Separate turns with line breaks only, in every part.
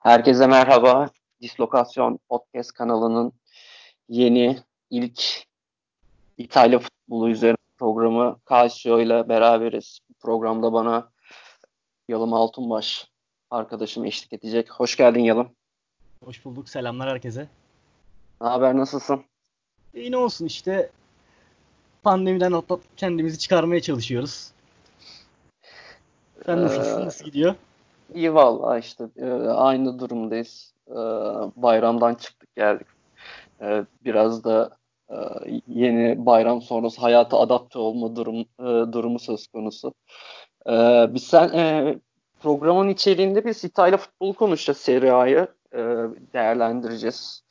Herkese merhaba. Dislokasyon Podcast kanalının yeni ilk İtalya futbolu üzerine programı Calcio ile beraberiz. Programda bana Yalım Altunbaş arkadaşım eşlik edecek. Hoş geldin Yalım.
Hoş bulduk. Selamlar herkese.
Ne haber? Nasılsın?
İyi ne olsun işte pandemiden atlat kendimizi çıkarmaya çalışıyoruz. Sen ee, nasılsın? Nasıl gidiyor?
İyi valla işte e, aynı durumdayız. E, bayramdan çıktık geldik. E, biraz da yeni bayram sonrası hayata adapte olma durum durumu söz konusu. Biz sen programın içeriğinde biz İtalya futbolu konuşacağız Serie A'yı değerlendireceğiz.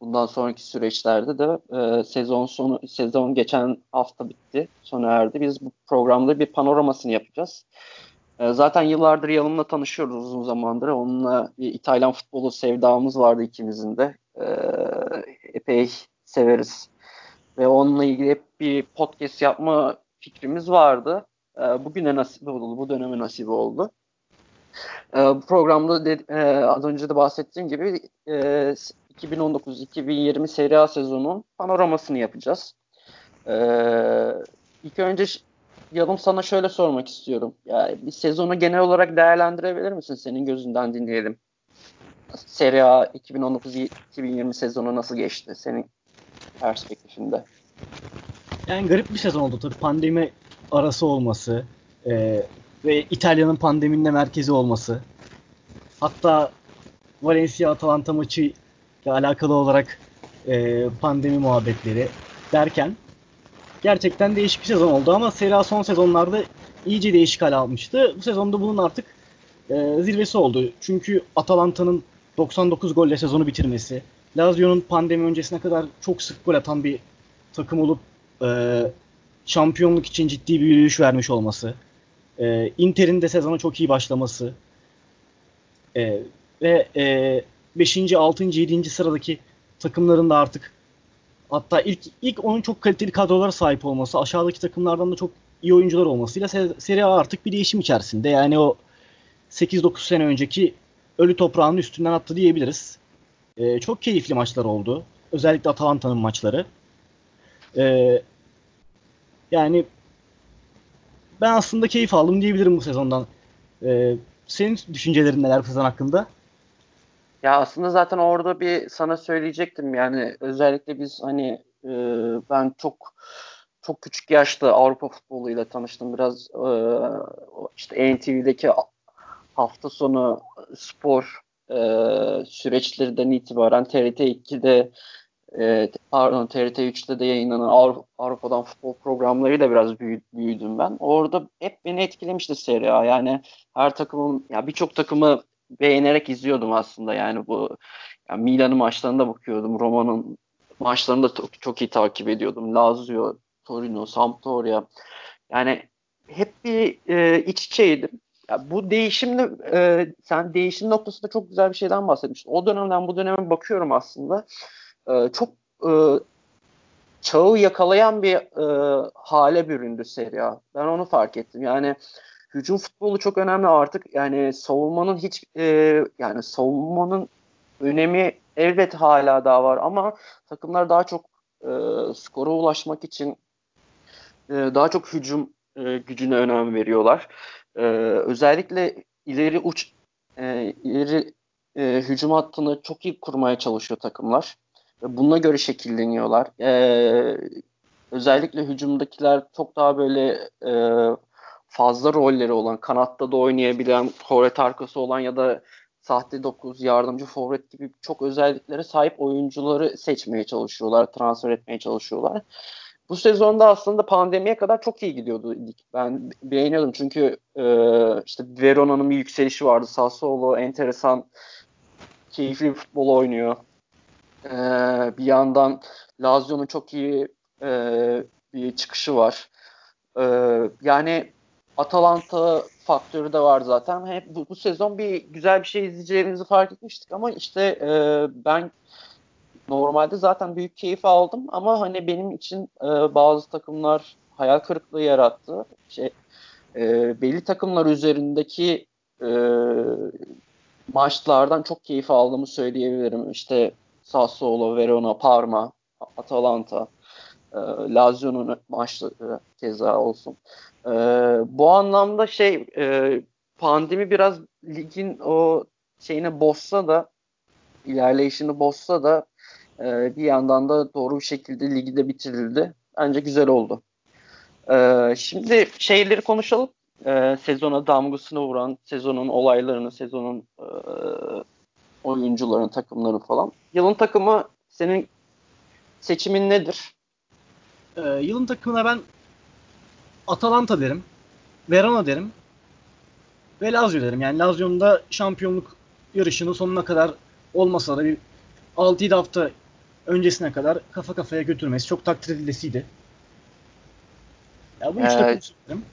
Bundan sonraki süreçlerde de e, sezon sonu sezon geçen hafta bitti, sona erdi. Biz bu programda bir panoramasını yapacağız. E, zaten yıllardır Yalım'la tanışıyoruz uzun zamandır. Onunla bir İtalyan futbolu sevdamız vardı ikimizin de. E, epey severiz. Ve onunla ilgili hep bir podcast yapma fikrimiz vardı. E, bugüne nasip oldu, bu döneme nasip oldu. E, bu programda de, e, az önce de bahsettiğim gibi e, 2019-2020 Serie A sezonunun panoramasını yapacağız. E, ilk önce Yalım sana şöyle sormak istiyorum. Yani bir sezonu genel olarak değerlendirebilir misin? Senin gözünden dinleyelim. Serie A 2019-2020 sezonu nasıl geçti senin perspektifinde?
Yani garip bir sezon oldu tabii. Pandemi arası olması e, ve İtalya'nın pandeminin merkezi olması. Hatta Valencia Atalanta maçı ile alakalı olarak e, pandemi muhabbetleri derken gerçekten değişik bir sezon oldu ama Serie A son sezonlarda iyice değişik hal almıştı. Bu sezonda bunun artık e, zirvesi oldu. Çünkü Atalanta'nın 99 golle sezonu bitirmesi, Lazio'nun pandemi öncesine kadar çok sık gol atan bir takım olup e, şampiyonluk için ciddi bir yürüyüş vermiş olması, e, Inter'in de sezona çok iyi başlaması e, ve e, 5. 6. 7. sıradaki takımların da artık hatta ilk ilk onun çok kaliteli kadrolara sahip olması, aşağıdaki takımlardan da çok iyi oyuncular olmasıyla Serie A artık bir değişim içerisinde. Yani o 8-9 sene önceki ölü toprağının üstünden attı diyebiliriz. Ee, çok keyifli maçlar oldu. Özellikle Atalanta'nın maçları. Ee, yani ben aslında keyif aldım diyebilirim bu sezondan. Ee, senin düşüncelerin neler bu hakkında?
Ya aslında zaten orada bir sana söyleyecektim yani özellikle biz hani e, ben çok çok küçük yaşta Avrupa futboluyla tanıştım biraz e, işte NTV'deki hafta sonu spor e, süreçlerinden itibaren TRT 2'de e, pardon TRT 3'te de yayınlanan Avrupa, Avrupa'dan futbol programlarıyla biraz büyüdüm ben. Orada hep beni etkilemişti Serie A. Yani her takımın ya birçok takımı beğenerek izliyordum aslında yani bu yani Milan'ın maçlarına bakıyordum. Roma'nın maçlarını da çok, çok iyi takip ediyordum. Lazio, Torino, Sampdoria. Yani hep bir e, iç içeydim. Ya bu değişimde e, sen değişim noktasında çok güzel bir şeyden bahsetmiştin. O dönemden bu döneme bakıyorum aslında. E, çok e, çağı yakalayan bir e, hale büründü Serie A. Ben onu fark ettim. Yani hücum futbolu çok önemli artık. Yani savunmanın hiç e, yani savunmanın önemi elbet hala daha var ama takımlar daha çok e, skora ulaşmak için e, daha çok hücum e, gücüne önem veriyorlar. E, özellikle ileri uç e, ileri e, hücum hattını çok iyi kurmaya çalışıyor takımlar. Bununla göre şekilleniyorlar. E, özellikle hücumdakiler çok daha böyle e, fazla rolleri olan, kanatta da oynayabilen, forvet arkası olan ya da sahte 9, yardımcı forvet gibi çok özelliklere sahip oyuncuları seçmeye çalışıyorlar, transfer etmeye çalışıyorlar. Bu sezonda aslında pandemiye kadar çok iyi gidiyordu Ben beğeniyordum çünkü e, işte Verona'nın bir yükselişi vardı. Sassuolo enteresan, keyifli bir futbol oynuyor. E, bir yandan Lazio'nun çok iyi e, bir çıkışı var. E, yani Atalanta faktörü de var zaten. Hep bu, bu sezon bir güzel bir şey izleyeceğimizi fark etmiştik ama işte e, ben normalde zaten büyük keyif aldım ama hani benim için e, bazı takımlar hayal kırıklığı yarattı. Şey, e, belli takımlar üzerindeki e, maçlardan çok keyif aldığımı söyleyebilirim. İşte Sassuolo, Verona, Parma, Atalanta, e, Lazio'nun maçları keza olsun. E, bu anlamda şey e, pandemi biraz ligin o şeyini bozsa da ilerleyişini bozsa da e, bir yandan da doğru bir şekilde ligi de bitirildi. Bence güzel oldu. E, şimdi şeyleri konuşalım. E, sezona damgasını vuran, sezonun olaylarını, sezonun e, oyuncuların, takımları falan. Yılın takımı senin seçimin nedir?
Ee, yılın takımına ben Atalanta derim. Verona derim. Ve Lazio derim. Yani Lazio'nun da şampiyonluk yarışının sonuna kadar olmasa da bir 6-7 hafta öncesine kadar kafa kafaya götürmesi çok takdir edilesiydi. Ya bu üç evet. takım söylerim.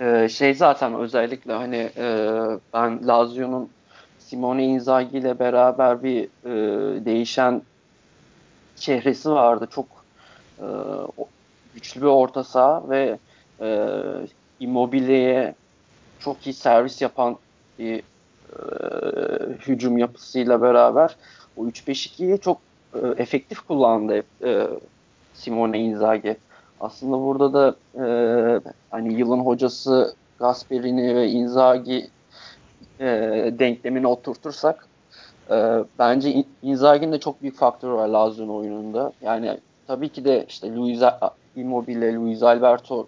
Ee, şey zaten özellikle hani e, ben Lazio'nun Simone Inzaghi ile beraber bir e, değişen çehresi vardı. Çok e, güçlü bir orta saha ve e, Immobile'ye çok iyi servis yapan bir e, hücum yapısıyla beraber o 3-5-2'yi çok e, efektif kullandı e, Simone Inzaghi. Aslında burada da e, hani yılın hocası Gasperini ve Inzaghi e, denklemini oturtursak e, bence Inzaghi'nin de çok büyük faktörü var Lazio'nun oyununda. Yani tabii ki de işte Luis Immobile, Luis Alberto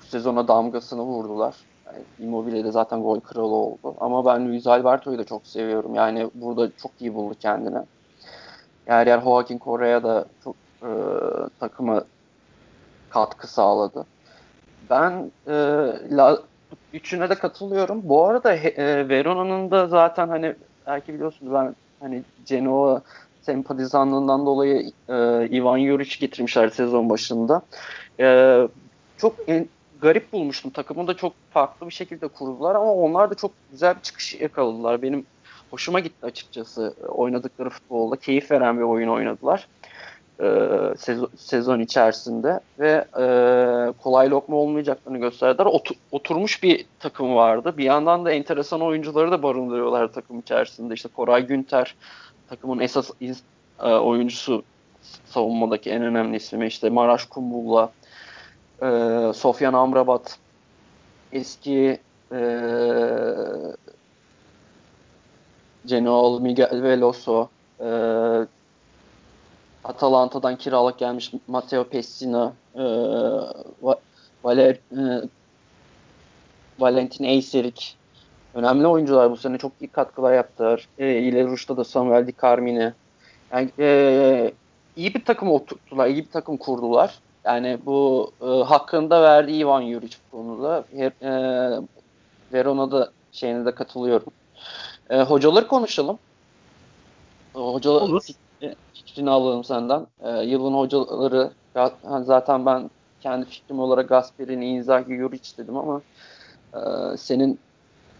bu sezona damgasını vurdular. Yani Immobile de zaten gol kralı oldu. Ama ben Luis Alberto'yu da çok seviyorum. Yani burada çok iyi buldu kendini. Yani yer Joaquin Correa da çok e, takıma katkı sağladı. Ben e, la, üçüne de katılıyorum. Bu arada e, Verona'nın da zaten hani belki biliyorsunuz ben hani Genoa sempatizanlığından dolayı e, Ivan Juric getirmişler sezon başında. E, çok en, garip bulmuştum. Takımı da çok farklı bir şekilde kurdular ama onlar da çok güzel bir çıkış yakaladılar. Benim hoşuma gitti açıkçası oynadıkları futbolda. Keyif veren bir oyun oynadılar e, sezon, içerisinde ve e, kolay lokma olmayacaklarını gösterdiler. Ot, oturmuş bir takım vardı. Bir yandan da enteresan oyuncuları da barındırıyorlar takım içerisinde. İşte Koray Günter takımın esas e, oyuncusu savunmadaki en önemli ismi. İşte Maraş Kumbulla, e, Sofyan Amrabat, eski e, Genoa Miguel Veloso, e, Atalanta'dan kiralık gelmiş Matteo Pessina, e, Valer, e, Valentin Eyserik önemli oyuncular bu sene çok iyi katkılar yaptılar. E, İleri Ruş'ta da Samuel Di Carmine. Yani e, iyi bir takım oturttular, iyi bir takım kurdular. Yani bu e, hakkında verdiği Ivan Juric konuda. E, Verona'da şeyine de katılıyorum. E, hocaları konuşalım. Hocalar Olur fikrini alalım senden. E, yılın hocaları zaten ben kendi fikrim olarak Gasperini, Inzaghi, Juric dedim ama e, senin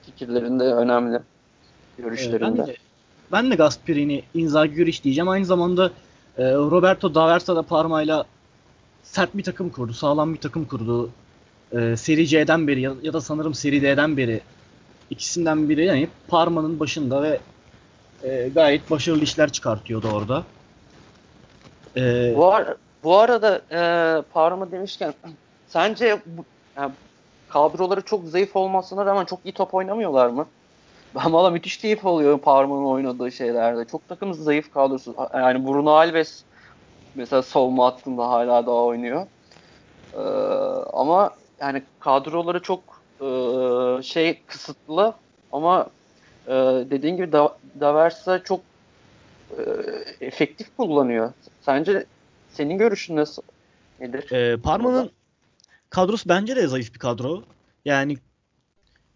fikirlerin de önemli. Görüşlerinde.
Ben de, ben de Gasperini, Inzaghi, Juric diyeceğim. Aynı zamanda e, Roberto Daversa da Parma'yla sert bir takım kurdu. Sağlam bir takım kurdu. E, Seri C'den beri ya, ya da sanırım Seri D'den beri ikisinden biri yani Parma'nın başında ve e, gayet başarılı işler çıkartıyordu orada.
Ee, bu, ar- bu arada e, Parma demişken sence bu, yani kadroları çok zayıf olmasına rağmen çok iyi top oynamıyorlar mı? Ben valla müthiş keyif alıyorum Parma'nın oynadığı şeylerde. Çok takım zayıf kadrosu. Yani Bruno Alves mesela savunma hattında hala daha oynuyor. Ee, ama yani kadroları çok e, şey kısıtlı ama e, dediğin gibi da, Daversa çok e, efektif kullanıyor. Sence senin görüşün nasıl? Nedir?
Ee, Parma'nın kadrosu bence de zayıf bir kadro. Yani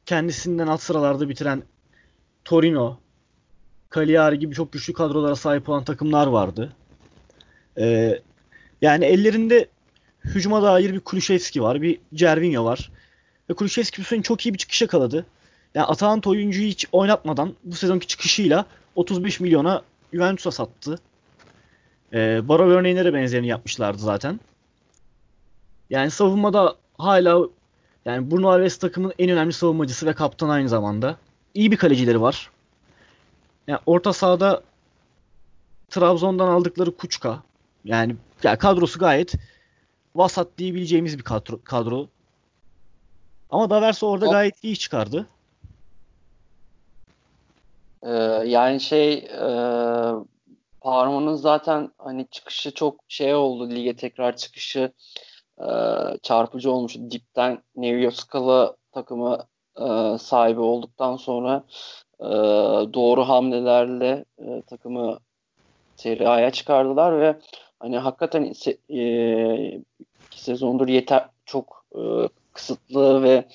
kendisinden alt sıralarda bitiren Torino, Cagliari gibi çok güçlü kadrolara sahip olan takımlar vardı. Ee, yani ellerinde hücuma dair bir Kulüşevski var, bir Cervinho var. Ve Kulüşevski bu sene çok iyi bir çıkış yakaladı. Yani Atalanta oyuncuyu hiç oynatmadan bu sezonki çıkışıyla 35 milyona Juventus'a sattı. E, Baro örneğine de benzerini yapmışlardı zaten. Yani savunmada hala yani Bruno Alves takımın en önemli savunmacısı ve kaptan aynı zamanda. iyi bir kalecileri var. Yani orta sahada Trabzon'dan aldıkları Kuçka. Yani, yani kadrosu gayet vasat diyebileceğimiz bir kadro. kadro. Ama Davers orada gayet iyi çıkardı.
E, yani şey e, Parma'nın zaten hani çıkışı çok şey oldu lige tekrar çıkışı e, çarpıcı olmuş. Dipten Nevio Scala takımı e, sahibi olduktan sonra e, doğru hamlelerle e, takımı Serie A'ya çıkardılar ve hani hakikaten se, e, iki sezondur yeter çok e, kısıtlı ve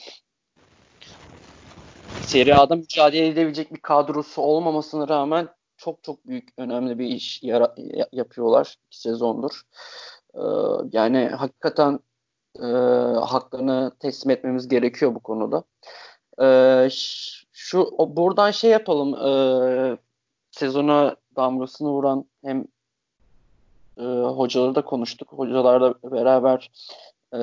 Serie A'da mücadele edebilecek bir kadrosu olmamasına rağmen çok çok büyük önemli bir iş yara- yapıyorlar iki sezondur. Ee, yani hakikaten e, haklarını teslim etmemiz gerekiyor bu konuda. Ee, şu o, buradan şey yapalım. E, sezona damgasını vuran hem e, hocaları da konuştuk. Hocalarla beraber e,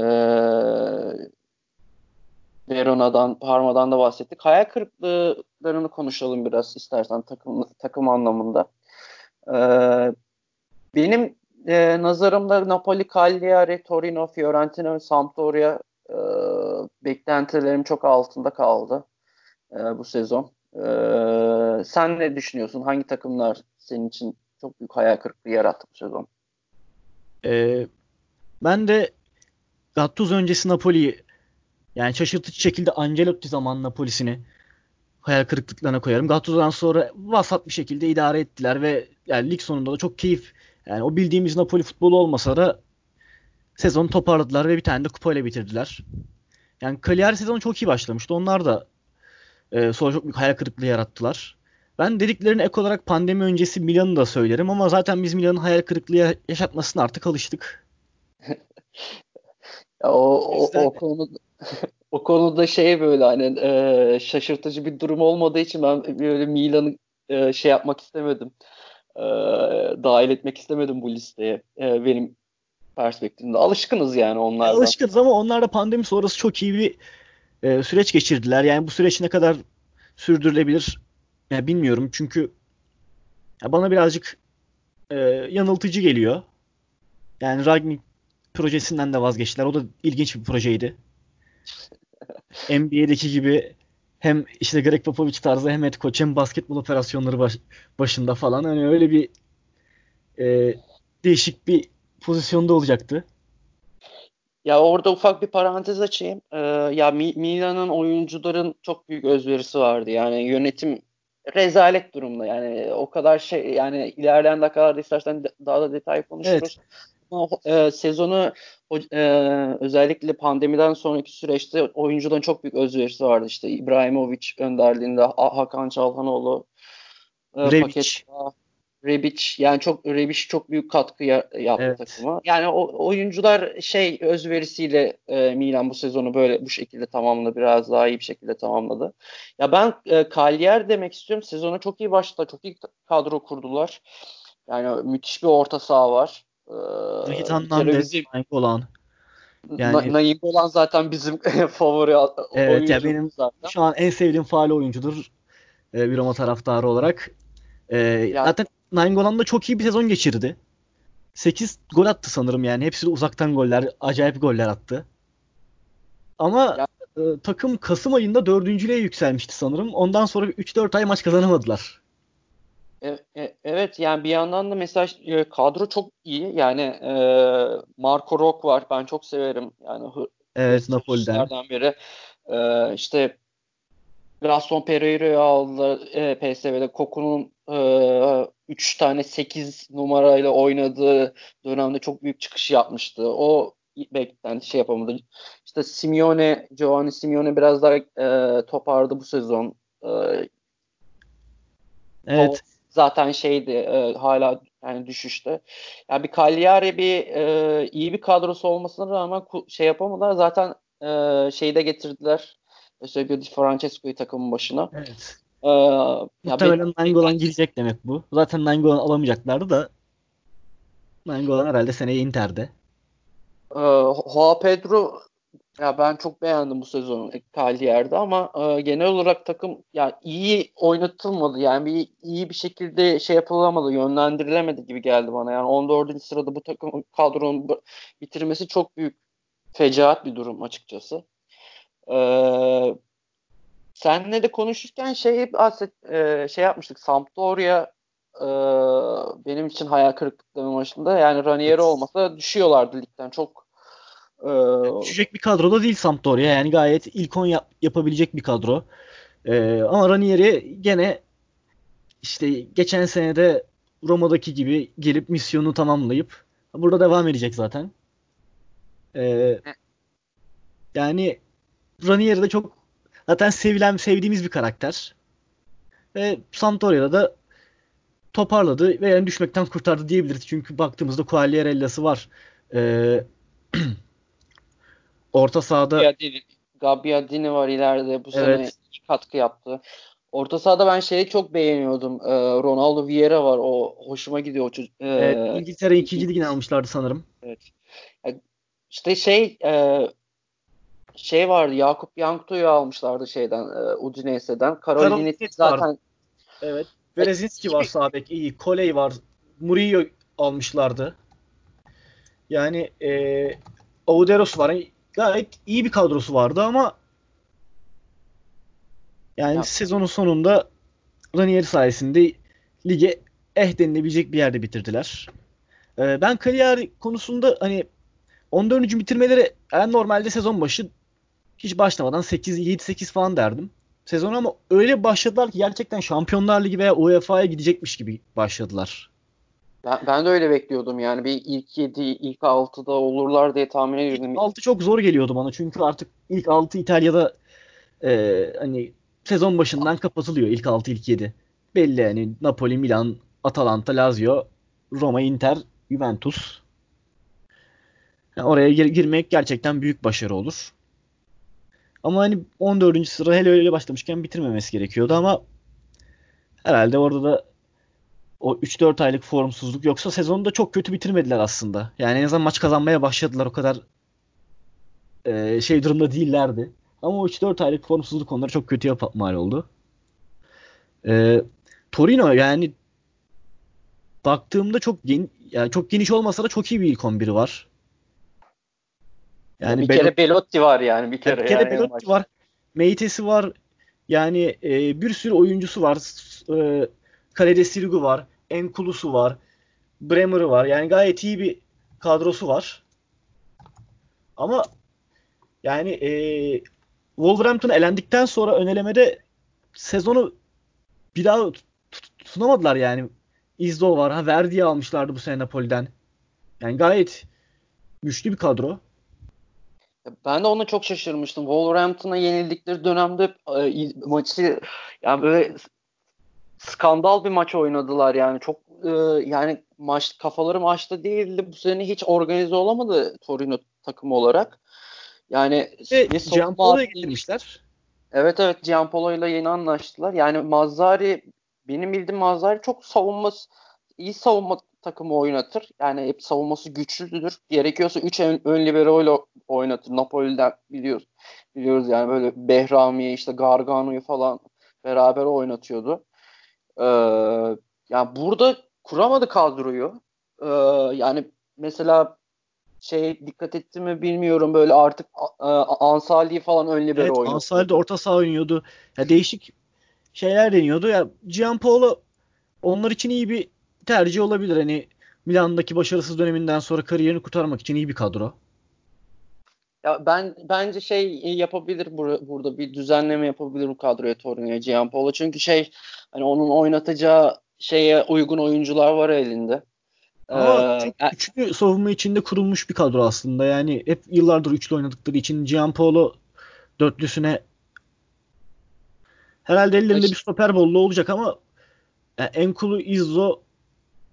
Verona'dan, Parma'dan da bahsettik. Hayal kırıklıklarını konuşalım biraz istersen takım, takım anlamında. Ee, benim e, nazarımda Napoli, Cagliari, Torino, Fiorentina ve Sampdoria e, beklentilerim çok altında kaldı e, bu sezon. E, sen ne düşünüyorsun? Hangi takımlar senin için çok büyük hayal kırıklığı yarattı bu sezon?
E, ben de Gattuso öncesi Napoli'yi yani şaşırtıcı şekilde Ancelotti zaman Napoli'sini hayal kırıklıklarına koyarım. Gattuso'dan sonra vasat bir şekilde idare ettiler ve yani lig sonunda da çok keyif yani o bildiğimiz Napoli futbolu olmasa da sezonu toparladılar ve bir tane de kupayla bitirdiler. Yani Cagliari sezonu çok iyi başlamıştı. Onlar da e, sonra çok büyük hayal kırıklığı yarattılar. Ben dediklerini ek olarak pandemi öncesi Milan'ı da söylerim ama zaten biz Milan'ın hayal kırıklığı yaşatmasına artık alıştık.
ya o, o, o konuda o konuda şey böyle hani e, şaşırtıcı bir durum olmadığı için ben böyle Milan'ı e, şey yapmak istemedim. E, dahil etmek istemedim bu listeye. E, benim perspektifimde. Alışkınız yani onlardan.
Alışkınız ama onlar da pandemi sonrası çok iyi bir e, süreç geçirdiler. Yani bu süreç ne kadar sürdürülebilir yani bilmiyorum. Çünkü ya bana birazcık e, yanıltıcı geliyor. Yani Ragnik projesinden de vazgeçtiler. O da ilginç bir projeydi. NBA'deki gibi hem işte Greg Popovich tarzı hem head coach hem basketbol operasyonları baş, başında falan hani öyle bir e, değişik bir pozisyonda olacaktı.
Ya orada ufak bir parantez açayım. Ee, ya Milan'ın oyuncuların çok büyük özverisi vardı. Yani yönetim rezalet durumda. Yani o kadar şey yani ilerleyen dakikalarda istersen daha da detay konuşuruz. Evet e, sezonu e, özellikle pandemiden sonraki süreçte oyuncudan çok büyük özverisi vardı. İşte İbrahimovic önderliğinde Hakan Çalhanoğlu e, Paket, Rebic yani çok Rebic çok büyük katkı yaptı evet. takıma. Yani o oyuncular şey özverisiyle e, Milan bu sezonu böyle bu şekilde tamamladı. Biraz daha iyi bir şekilde tamamladı. Ya ben e, Kalyer demek istiyorum. Sezona çok iyi başladı. Çok iyi kadro kurdular. Yani müthiş bir orta saha var.
Nahitan Nandes, olan.
Yani, Na olan zaten bizim favori
evet, ya benim zaten. şu an en sevdiğim faal oyuncudur e, bir Roma taraftarı olarak. E, yani, zaten Nainggolan da çok iyi bir sezon geçirdi. 8 gol attı sanırım yani. Hepsi de uzaktan goller. Acayip goller attı. Ama ya, e, takım Kasım ayında dördüncülüğe yükselmişti sanırım. Ondan sonra 3-4 ay maç kazanamadılar.
E, e, evet yani bir yandan da mesela e, kadro çok iyi. Yani e, Marco Rock var. Ben çok severim. Yani
evet Napoli'den.
beri. E, işte Gaston Pereira'yı aldı e, PSV'de. Koku'nun 3 e, tane 8 numarayla oynadığı dönemde çok büyük çıkış yapmıştı. O beklenti şey yapamadı. İşte Simeone, Giovanni Simeone biraz daha e, topardı bu sezon. E,
evet
zaten şeydi e, hala yani düşüşte. Yani bir Cagliari bir e, iyi bir kadrosu olmasına rağmen şey yapamadılar. Zaten e, şeyi de getirdiler. Eusebio Di Francesco'yu takımın başına.
Evet. Ee, Muhtemelen ya Nangolan girecek demek bu. Zaten Nangolan alamayacaklardı da Nangolan herhalde seneye Inter'de.
Ee, Joao Pedro Ya ben çok beğendim bu sezon Caglier'de ama e, genel olarak takım ya iyi oynatılmadı. Yani bir iyi bir şekilde şey yapılamadı, yönlendirilemedi gibi geldi bana. Yani 14. sırada bu takım kadronun bitirmesi çok büyük fecaat bir durum açıkçası. Ee, senle de konuşurken şey bahset, e, şey yapmıştık. Sampdoria e, benim için hayal kırıklıkları maçında. Yani Ranieri olmasa düşüyorlardı ligden. Çok
ee, Düşecek bir kadroda değil Sampdoria. Yani gayet ilk 10 yap, yapabilecek bir kadro. Ee, ama Ranieri gene işte geçen senede Roma'daki gibi gelip misyonu tamamlayıp burada devam edecek zaten. Ee, yani Ranieri de çok zaten sevilen, sevdiğimiz bir karakter. Ve Sampdoria'da da toparladı ve yani düşmekten kurtardı diyebiliriz. Çünkü baktığımızda Quagliarella'sı var. Ee, Orta sahada
Gabbiadini, Gabbiadini var ileride bu evet. sene katkı yaptı. Orta sahada ben şeyi çok beğeniyordum. Ee, Ronaldo Vieira var. O hoşuma gidiyor o çocuk. Ee,
evet, İngiltere ikinci ligine almışlardı sanırım.
Evet. Yani işte şey e, şey vardı. Yakup Yankto'yu almışlardı şeyden e, Udinese'den. Karol zaten
vardı. Evet. Berezinski var sağ bek iyi. Koley var. Murillo almışlardı. Yani e, Auderos var gayet iyi bir kadrosu vardı ama yani ya. sezonun sonunda Ranieri sayesinde lige eh denilebilecek bir yerde bitirdiler. Ee, ben kariyer konusunda hani 14. bitirmeleri en normalde sezon başı hiç başlamadan 8 7 8 falan derdim. Sezon ama öyle başladılar ki gerçekten Şampiyonlar Ligi veya UEFA'ya gidecekmiş gibi başladılar.
Ben, ben de öyle bekliyordum yani bir ilk 7, ilk 6'da olurlar diye tahmin ediyordum.
İlk 6 çok zor geliyordu bana çünkü artık ilk 6 İtalya'da e, hani sezon başından kapatılıyor ilk 6 ilk 7. Belli yani Napoli, Milan, Atalanta, Lazio, Roma, Inter, Juventus. Yani oraya gir- girmek gerçekten büyük başarı olur. Ama hani 14. sıra hele öyle başlamışken bitirmemesi gerekiyordu ama herhalde orada da o 3-4 aylık formsuzluk yoksa sezonu da çok kötü bitirmediler aslında. Yani en azından maç kazanmaya başladılar o kadar e, şey durumda değillerdi. Ama o 3-4 aylık formsuzluk onları çok kötüye mal oldu. E, Torino yani baktığımda çok gen yani çok geniş olmasa da çok iyi bir ilk 11'i var.
Yani bir kere Belotti var yani bir kere.
Bir kere yani Belotti var. Meitesi var. Yani e, bir sürü oyuncusu var. E, kalede Sirigu var. Enkulusu var. Bremer'ı var. Yani gayet iyi bir kadrosu var. Ama yani e, Wolverhampton elendikten sonra önelemede sezonu bir daha sunamadılar yani. Izzo var. Ha Verdi'yi almışlardı bu sene Napoli'den. Yani gayet güçlü bir kadro.
Ben de onu çok şaşırmıştım. Wolverhampton'a yenildikleri dönemde e, maçı yani böyle skandal bir maç oynadılar yani çok e, yani maç kafaları maçta değildi bu sene hiç organize olamadı Torino takımı olarak. Yani
Ve Gianpolo'ya getirmişler.
Evet evet Gianpolo ile yeni anlaştılar. Yani Mazzari benim bildiğim Mazzari çok savunması iyi savunma takımı oynatır. Yani hep savunması güçlüdür. Gerekiyorsa 3 ön, ön libero ile oynatır. Napoli'den biliyoruz. Biliyoruz yani böyle Behrami'yi işte Gargano'yu falan beraber oynatıyordu. Ee, yani burada kuramadı kadroyu. Ee, yani mesela şey dikkat etti mi bilmiyorum böyle artık e, Ansali falan ön libero evet, oynuyordu.
Ansali de orta saha oynuyordu. Ya değişik şeyler deniyordu. Ya Gianpaolo onlar için iyi bir tercih olabilir. Hani Milan'daki başarısız döneminden sonra kariyerini kurtarmak için iyi bir kadro.
Ya ben bence şey yapabilir bur- burada bir düzenleme yapabilir bu kadroya Torino'ya Gianpaolo. Çünkü şey hani onun oynatacağı şeye uygun oyuncular var elinde.
Ama ee, çok üçlü savunma içinde kurulmuş bir kadro aslında. Yani hep yıllardır üçlü oynadıkları için Gianpaolo dörtlüsüne herhalde ellerinde bir stoper bollu olacak ama yani Enkulu, Izzo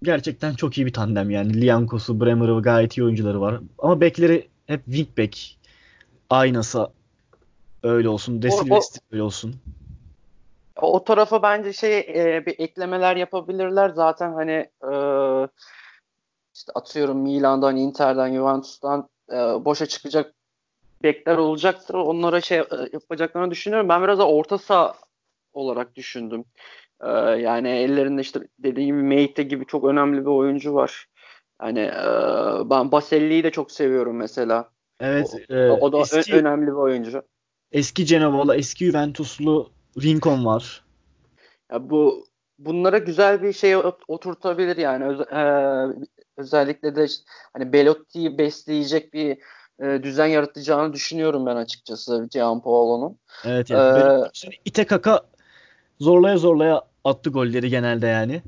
gerçekten çok iyi bir tandem yani. Liankos'u, Bremer'ı gayet iyi oyuncuları var. Ama bekleri hep wingback aynası öyle olsun. De Silvestri öyle olsun.
O tarafa bence şey e, bir eklemeler yapabilirler. Zaten hani e, işte atıyorum Milan'dan, Inter'den, Juventus'tan e, boşa çıkacak bekler olacaktır. Onlara şey yapacaklarını düşünüyorum. Ben biraz da orta saha olarak düşündüm. Ee, yani ellerinde işte dediğim gibi Meite gibi çok önemli bir oyuncu var. Yani e, ben Baselli'yi de çok seviyorum mesela.
Evet.
O, e, o da eski, önemli bir oyuncu.
Eski Cenevalı, eski Juventuslu Rincon var.
Ya bu bunlara güzel bir şey oturtabilir yani Öz, e, özellikle de işte, hani Belotti'yi besleyecek bir e, düzen yaratacağını düşünüyorum ben açıkçası Gianpaolo'nun.
Evet yani ee, ite kaka zorlaya zorlaya attı golleri genelde yani.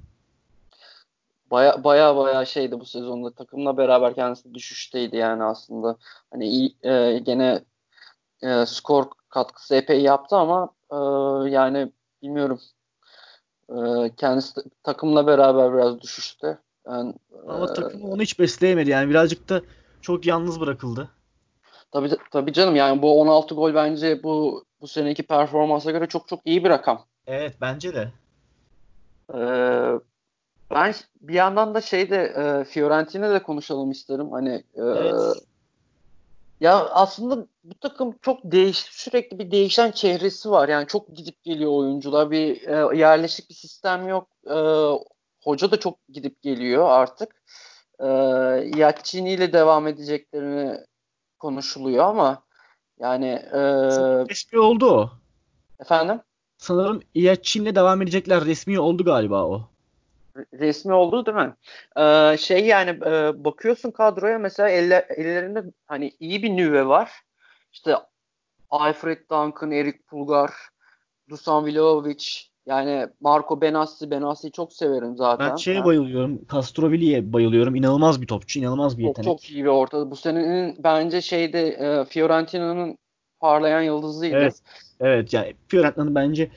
Baya baya baya şeydi bu sezonda takımla beraber kendisi düşüşteydi yani aslında. Hani iyi, e, gene e, skor katkısı epey yaptı ama e, yani bilmiyorum e, kendisi takımla beraber biraz düşüşte. Yani,
ama e, takımı onu hiç besleyemedi yani birazcık da çok yalnız bırakıldı.
Tabii tabii canım yani bu 16 gol bence bu bu seneki performansa göre çok çok iyi bir rakam.
Evet bence de.
Ee, ben bir yandan da şeyde e, Fiorentina'da konuşalım isterim. Hani e, evet. ya aslında bu takım çok değiş sürekli bir değişen çehresi var. Yani çok gidip geliyor oyuncular. Bir e, yerleşik bir sistem yok. E, hoca da çok gidip geliyor artık. E, Yatçini ile devam edeceklerini konuşuluyor ama yani e,
resmi oldu o.
Efendim?
Sanırım Yatçin'le devam edecekler. Resmi oldu galiba o
resmi oldu değil mi? Ee, şey yani e, bakıyorsun kadroya mesela eller, ellerinde hani iyi bir nüve var. İşte Alfred Duncan, Erik Pulgar, Dusan Vlahovic, yani Marco Benassi, Benassi'yi çok severim zaten.
Ben şeye yani. bayılıyorum. Castrovilli'ye bayılıyorum. İnanılmaz bir topçu, inanılmaz bir yetenek.
Çok, çok iyi bir ortada. Bu senenin bence şeyde e, Fiorentina'nın parlayan yıldızıydı.
Evet. Evet yani Fiorentina'nın bence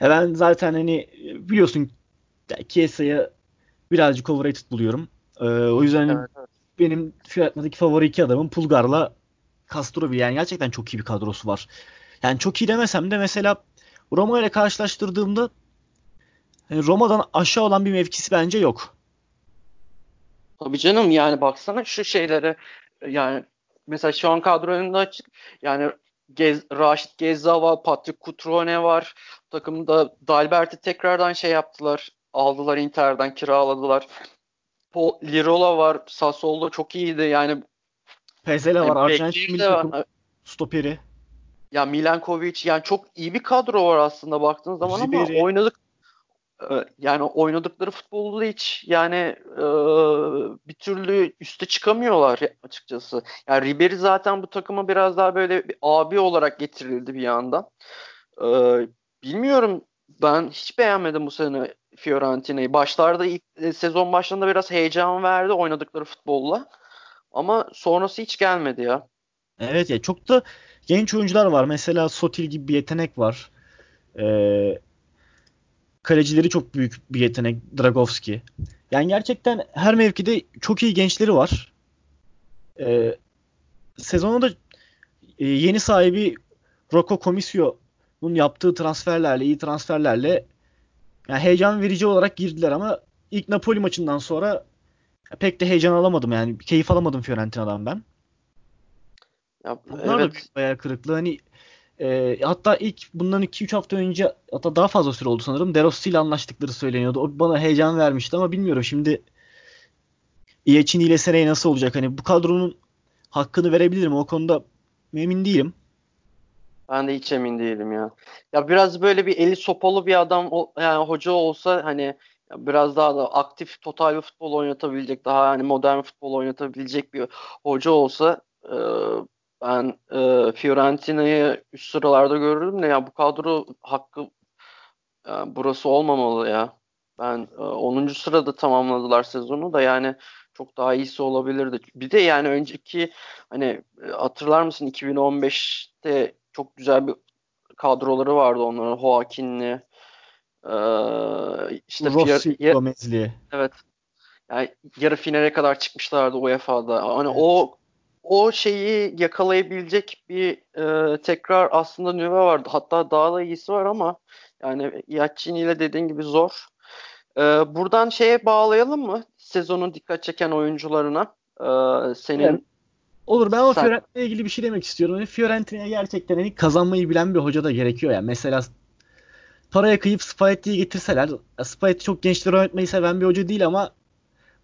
ya ben zaten hani biliyorsun yani Chiesa'yı birazcık overrated buluyorum. Ee, o yüzden evet, evet. benim Fiorentina'daki favori iki adamım Pulgar'la Castrovilli. Yani gerçekten çok iyi bir kadrosu var. Yani çok iyi demesem de mesela Roma ile karşılaştırdığımda hani Roma'dan aşağı olan bir mevkisi bence yok.
Tabii canım yani baksana şu şeylere yani mesela şu an kadro önünde açık yani Gez, Raşit Gezza var, Patrick Cutrone var. Takımda Dalbert'i tekrardan şey yaptılar. Aldılar Inter'den kiraladılar. Paul Lirola var. Sassuolo çok iyiydi. Yani
Pezela yani var. Arjantin milli takım stoperi.
Ya Milankovic yani çok iyi bir kadro var aslında baktığın zaman Ziberi. ama oynadık e, yani oynadıkları futbolda hiç yani e, bir türlü üste çıkamıyorlar açıkçası. Yani Ribery zaten bu takıma biraz daha böyle bir abi olarak getirildi bir yandan. E, bilmiyorum ben hiç beğenmedim bu sene Fiorentina'yı. Başlarda ilk e, sezon başlarında biraz heyecan verdi oynadıkları futbolla. Ama sonrası hiç gelmedi ya.
Evet ya çok da genç oyuncular var. Mesela Sotil gibi bir yetenek var. Ee, kalecileri çok büyük bir yetenek Dragovski. Yani gerçekten her mevkide çok iyi gençleri var. Ee, sezonu da e, yeni sahibi Rocco Comisio'nun yaptığı transferlerle, iyi transferlerle yani heyecan verici olarak girdiler ama ilk Napoli maçından sonra pek de heyecan alamadım yani. Keyif alamadım Fiorentina'dan ben.
Ya, Bunlar evet.
da bayağı kırıklığı. Hani e, hatta ilk bundan 2-3 hafta önce hatta daha fazla süre oldu sanırım. De Rossi ile anlaştıkları söyleniyordu. O bana heyecan vermişti ama bilmiyorum şimdi Iacchini ile seneye nasıl olacak? Hani bu kadronun hakkını verebilirim. O konuda emin değilim.
Ben de hiç emin değilim ya. Ya biraz böyle bir eli sopalı bir adam yani hoca olsa hani biraz daha da aktif total futbol oynatabilecek daha hani modern futbol oynatabilecek bir hoca olsa e, ben e, Fiorentina'yı üst sıralarda görürdüm de ya bu kadro hakkı yani burası olmamalı ya. Ben e, 10. sırada tamamladılar sezonu da yani çok daha iyisi olabilirdi. Bir de yani önceki hani e, hatırlar mısın 2015'te çok güzel bir kadroları vardı onların. Joaquin'li ee, işte
Rossi, ya, Gomez'li.
Evet. Yani yarı finale kadar çıkmışlardı UEFA'da. Hani evet. o o şeyi yakalayabilecek bir e, tekrar aslında nüve vardı. Hatta daha da iyisi var ama yani Yatçini ile dediğin gibi zor. E, buradan şeye bağlayalım mı? Sezonun dikkat çeken oyuncularına. E, senin evet.
Olur ben o Sen... Fiorentina'ya ilgili bir şey demek istiyorum. Yani Fiorentina'ya gerçekten hani kazanmayı bilen bir hoca da gerekiyor yani. Mesela paraya kıyıp Spalletti'yi getirseler Spalletti çok gençleri oynatmayı seven bir hoca değil ama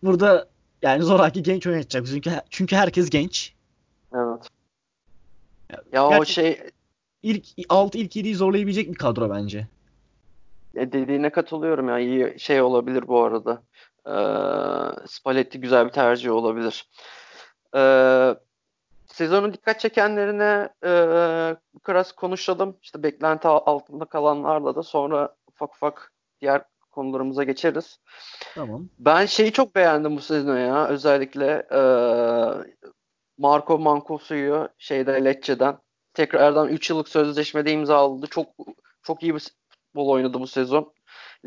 burada yani zoraki genç oynatacak. Çünkü, çünkü herkes genç.
Evet. Ya, ya o şey
ilk alt ilk 7'yi zorlayabilecek bir kadro bence.
Ya dediğine katılıyorum ya. iyi şey olabilir bu arada. Ee, Spalletti güzel bir tercih olabilir. Ee, sezonun dikkat çekenlerine e, biraz konuşalım. İşte beklenti altında kalanlarla da sonra ufak ufak diğer konularımıza geçeriz.
Tamam.
Ben şeyi çok beğendim bu sezon ya. Özellikle e, Marco Mancosu'yu şeyde Lecce'den tekrardan 3 yıllık sözleşmede imzaladı. Çok çok iyi bir futbol oynadı bu sezon.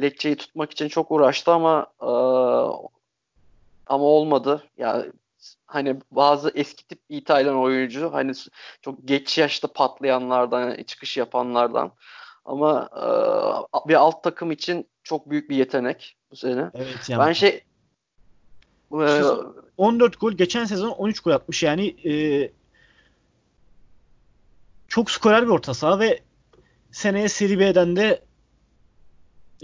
Lecce'yi tutmak için çok uğraştı ama e, ama olmadı. Ya hani bazı eski tip İtalyan oyuncu hani çok geç yaşta patlayanlardan, çıkış yapanlardan. Ama e, bir alt takım için çok büyük bir yetenek bu sene.
Evet yani.
Ben şey
e, 14 gol geçen sezon 13 gol atmış yani e, çok skorer bir orta saha ve seneye Serie B'den de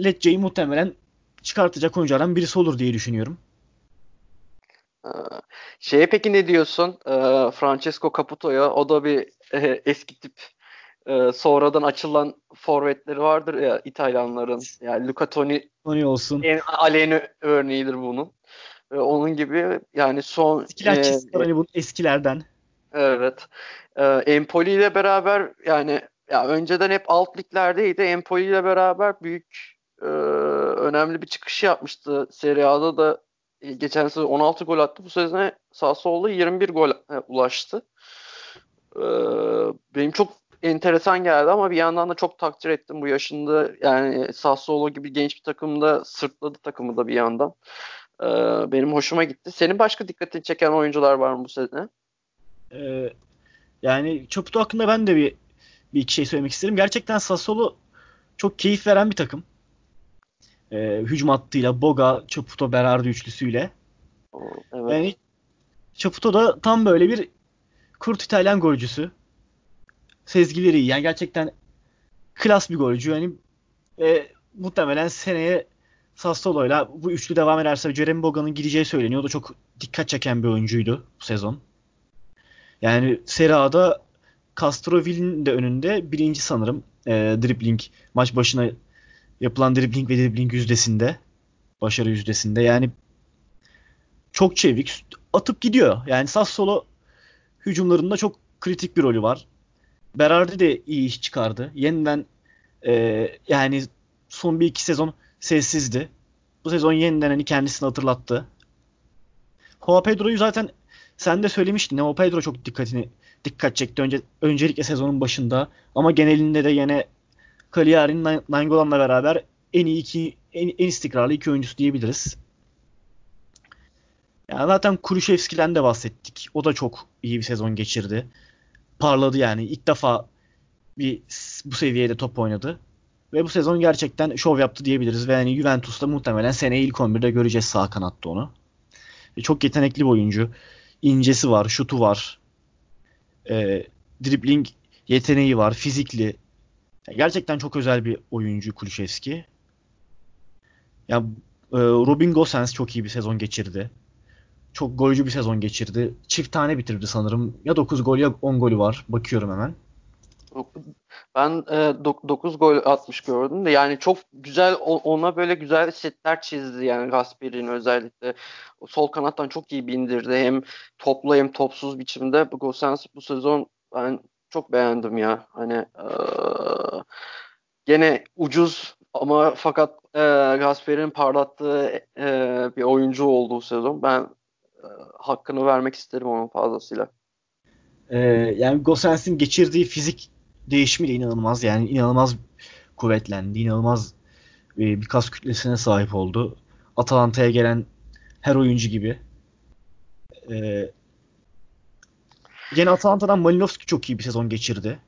Lecce'yi muhtemelen çıkartacak oyunculardan birisi olur diye düşünüyorum.
Ee, şeye peki ne diyorsun? Ee, Francesco Caputo'ya. O da bir e, eski tip e, sonradan açılan forvetleri vardır ya İtalyanların. Yani Luca Toni,
Toni olsun.
En aleni örneğidir bunun. E, onun gibi yani son
Eskiler e, hani bu eskilerden.
Evet. E, Empoli ile beraber yani ya önceden hep alt liglerdeydi. Empoli ile beraber büyük e, önemli bir çıkış yapmıştı. Serie A'da da geçen sezon 16 gol attı. Bu sezon Sassuolo 21 gol e, ulaştı. E, benim çok enteresan geldi ama bir yandan da çok takdir ettim bu yaşında. Yani Sassuolo gibi genç bir takımda sırtladı takımı da bir yandan. E, benim hoşuma gitti. Senin başka dikkatini çeken oyuncular var mı bu sene?
Ee, yani Çaputo hakkında ben de bir bir iki şey söylemek isterim. Gerçekten Sassuolo çok keyif veren bir takım. Ee, hücum hattıyla Boga, Çaputo, Berardi üçlüsüyle. Evet. Yani Çaputo da tam böyle bir kurt İtalyan golcüsü. Sezgileri iyi. Yani gerçekten klas bir golcü. Yani e, muhtemelen seneye Sassuolo'yla bu üçlü devam ederse Jeremy Boga'nın gideceği söyleniyor. O da çok dikkat çeken bir oyuncuydu bu sezon. Yani Serie A'da Castroville'in de önünde birinci sanırım e, dribbling maç başına yapılan dribbling ve dribbling yüzdesinde başarı yüzdesinde yani çok çevik atıp gidiyor. Yani Sassuolo hücumlarında çok kritik bir rolü var. Berardi de iyi iş çıkardı. Yeniden e, yani son bir iki sezon sessizdi. Bu sezon yeniden hani kendisini hatırlattı. Joao Pedro'yu zaten sen de söylemiştin. Joao Pedro çok dikkatini dikkat çekti. Önce, öncelikle sezonun başında. Ama genelinde de yine Cagliari'nin Nainggolan'la beraber en iyi iki, en, en istikrarlı iki oyuncusu diyebiliriz. Yani zaten Kulüşevski'den de bahsettik. O da çok iyi bir sezon geçirdi. Parladı yani. İlk defa bir bu seviyede top oynadı. Ve bu sezon gerçekten şov yaptı diyebiliriz. Ve yani Juventus'ta muhtemelen seneye ilk 11'de göreceğiz sağ kanatta onu. Ve çok yetenekli bir oyuncu. İncesi var, şutu var. E, dribbling yeteneği var, fizikli. Gerçekten çok özel bir oyuncu Kulüşevski. Ya e, Robin Gosens çok iyi bir sezon geçirdi. Çok golcü bir sezon geçirdi. Çift tane bitirdi sanırım. Ya 9 gol ya 10 golü var. Bakıyorum hemen.
Ben e, 9 gol atmış gördüm de yani çok güzel ona böyle güzel setler çizdi yani Gasperi'nin özellikle. Sol kanattan çok iyi bindirdi. Hem toplu hem topsuz biçimde. Gosens bu sezon ben çok beğendim ya. Hani e, gene ucuz ama fakat e, Gasper'in parlattığı e, bir oyuncu olduğu sezon. Ben e, hakkını vermek isterim onun fazlasıyla.
Ee, yani Gosens'in geçirdiği fizik değişimi de inanılmaz. Yani inanılmaz kuvvetlendi. inanılmaz e, bir kas kütlesine sahip oldu. Atalanta'ya gelen her oyuncu gibi. Ee, yine Atalanta'dan Malinovski çok iyi bir sezon geçirdi.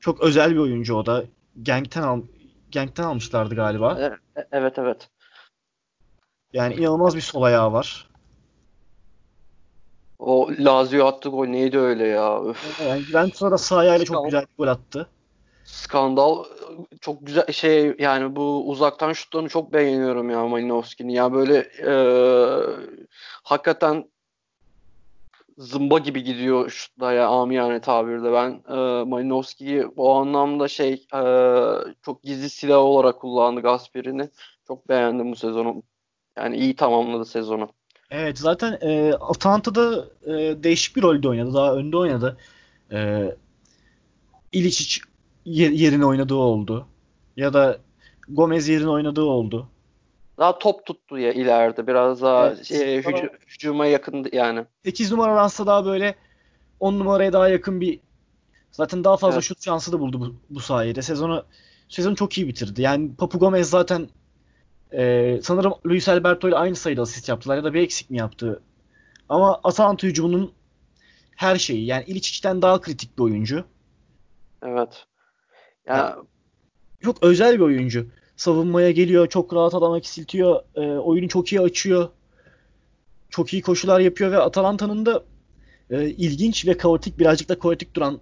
Çok özel bir oyuncu o da. Genk'ten al Genk'ten almışlardı galiba.
E, evet evet.
Yani inanılmaz bir sol ayağı var.
O Lazio attığı gol neydi öyle ya? Öf.
Yani Juventus'a da sağ ayağıyla çok güzel bir gol attı.
Skandal çok güzel şey yani bu uzaktan şutlarını çok beğeniyorum ya Malinovski'nin. Ya böyle e, hakikaten zımba gibi gidiyor şutlar ya amiyane tabirde. Ben e, Malinovski'yi o anlamda şey e, çok gizli silah olarak kullandı Gasperini. Çok beğendim bu sezonu. Yani iyi tamamladı sezonu.
Evet zaten e, Atalanta'da e, değişik bir rolde oynadı. Daha önde oynadı. E, İliç yerine oynadığı oldu. Ya da Gomez yerine oynadığı oldu.
Daha top tuttu ya ileride. Biraz daha evet. şey, hüc- hücuma yakın yani.
8 numaradansa daha böyle 10 numaraya daha yakın bir zaten daha fazla evet. şut şansı da buldu bu, bu sayede. Sezonu sezonu çok iyi bitirdi. Yani Papu Gomez zaten e, sanırım Luis Alberto ile aynı sayıda asist yaptılar ya da bir eksik mi yaptı? Ama Atalanta hücumunun her şeyi yani İliçic'ten daha kritik bir oyuncu.
Evet. Ya yani,
çok özel bir oyuncu. Savunmaya geliyor, çok rahat adama eksiltiyor, e, oyunu çok iyi açıyor. Çok iyi koşular yapıyor ve Atalanta'nın da e, ilginç ve kaotik, birazcık da kaotik duran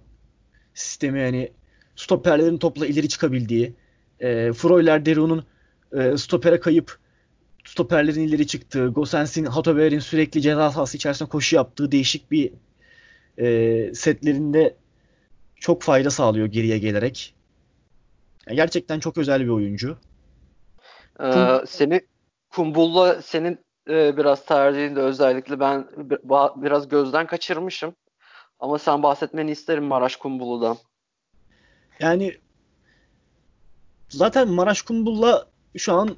sistemi yani stoperlerin topla ileri çıkabildiği, e, Freuler Deru'nun e, stopere kayıp stoperlerin ileri çıktığı, Gosens'in, Hatover'in sürekli ceza sahası içerisinde koşu yaptığı değişik bir e, setlerinde çok fayda sağlıyor geriye gelerek. Yani gerçekten çok özel bir oyuncu.
Ee, seni Kumbul'la senin e, biraz tercihinde özellikle ben biraz gözden kaçırmışım. Ama sen bahsetmeni isterim Maraş Kumbulu'dan.
Yani zaten Maraş Kumbul'la şu an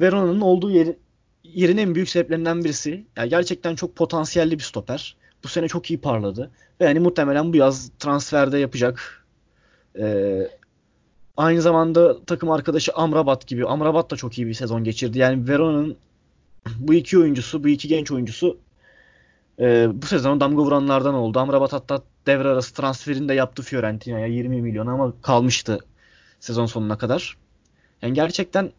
Verona'nın olduğu yeri, yerin en büyük sebeplerinden birisi. Yani gerçekten çok potansiyelli bir stoper. Bu sene çok iyi parladı. Ve yani muhtemelen bu yaz transferde yapacak. Ee, aynı zamanda takım arkadaşı Amrabat gibi. Amrabat da çok iyi bir sezon geçirdi. Yani Verona'nın bu iki oyuncusu, bu iki genç oyuncusu e, bu sezon damga vuranlardan oldu. Amrabat hatta devre arası transferini de yaptı Fiorentina'ya 20 milyon ama kalmıştı sezon sonuna kadar. Yani gerçekten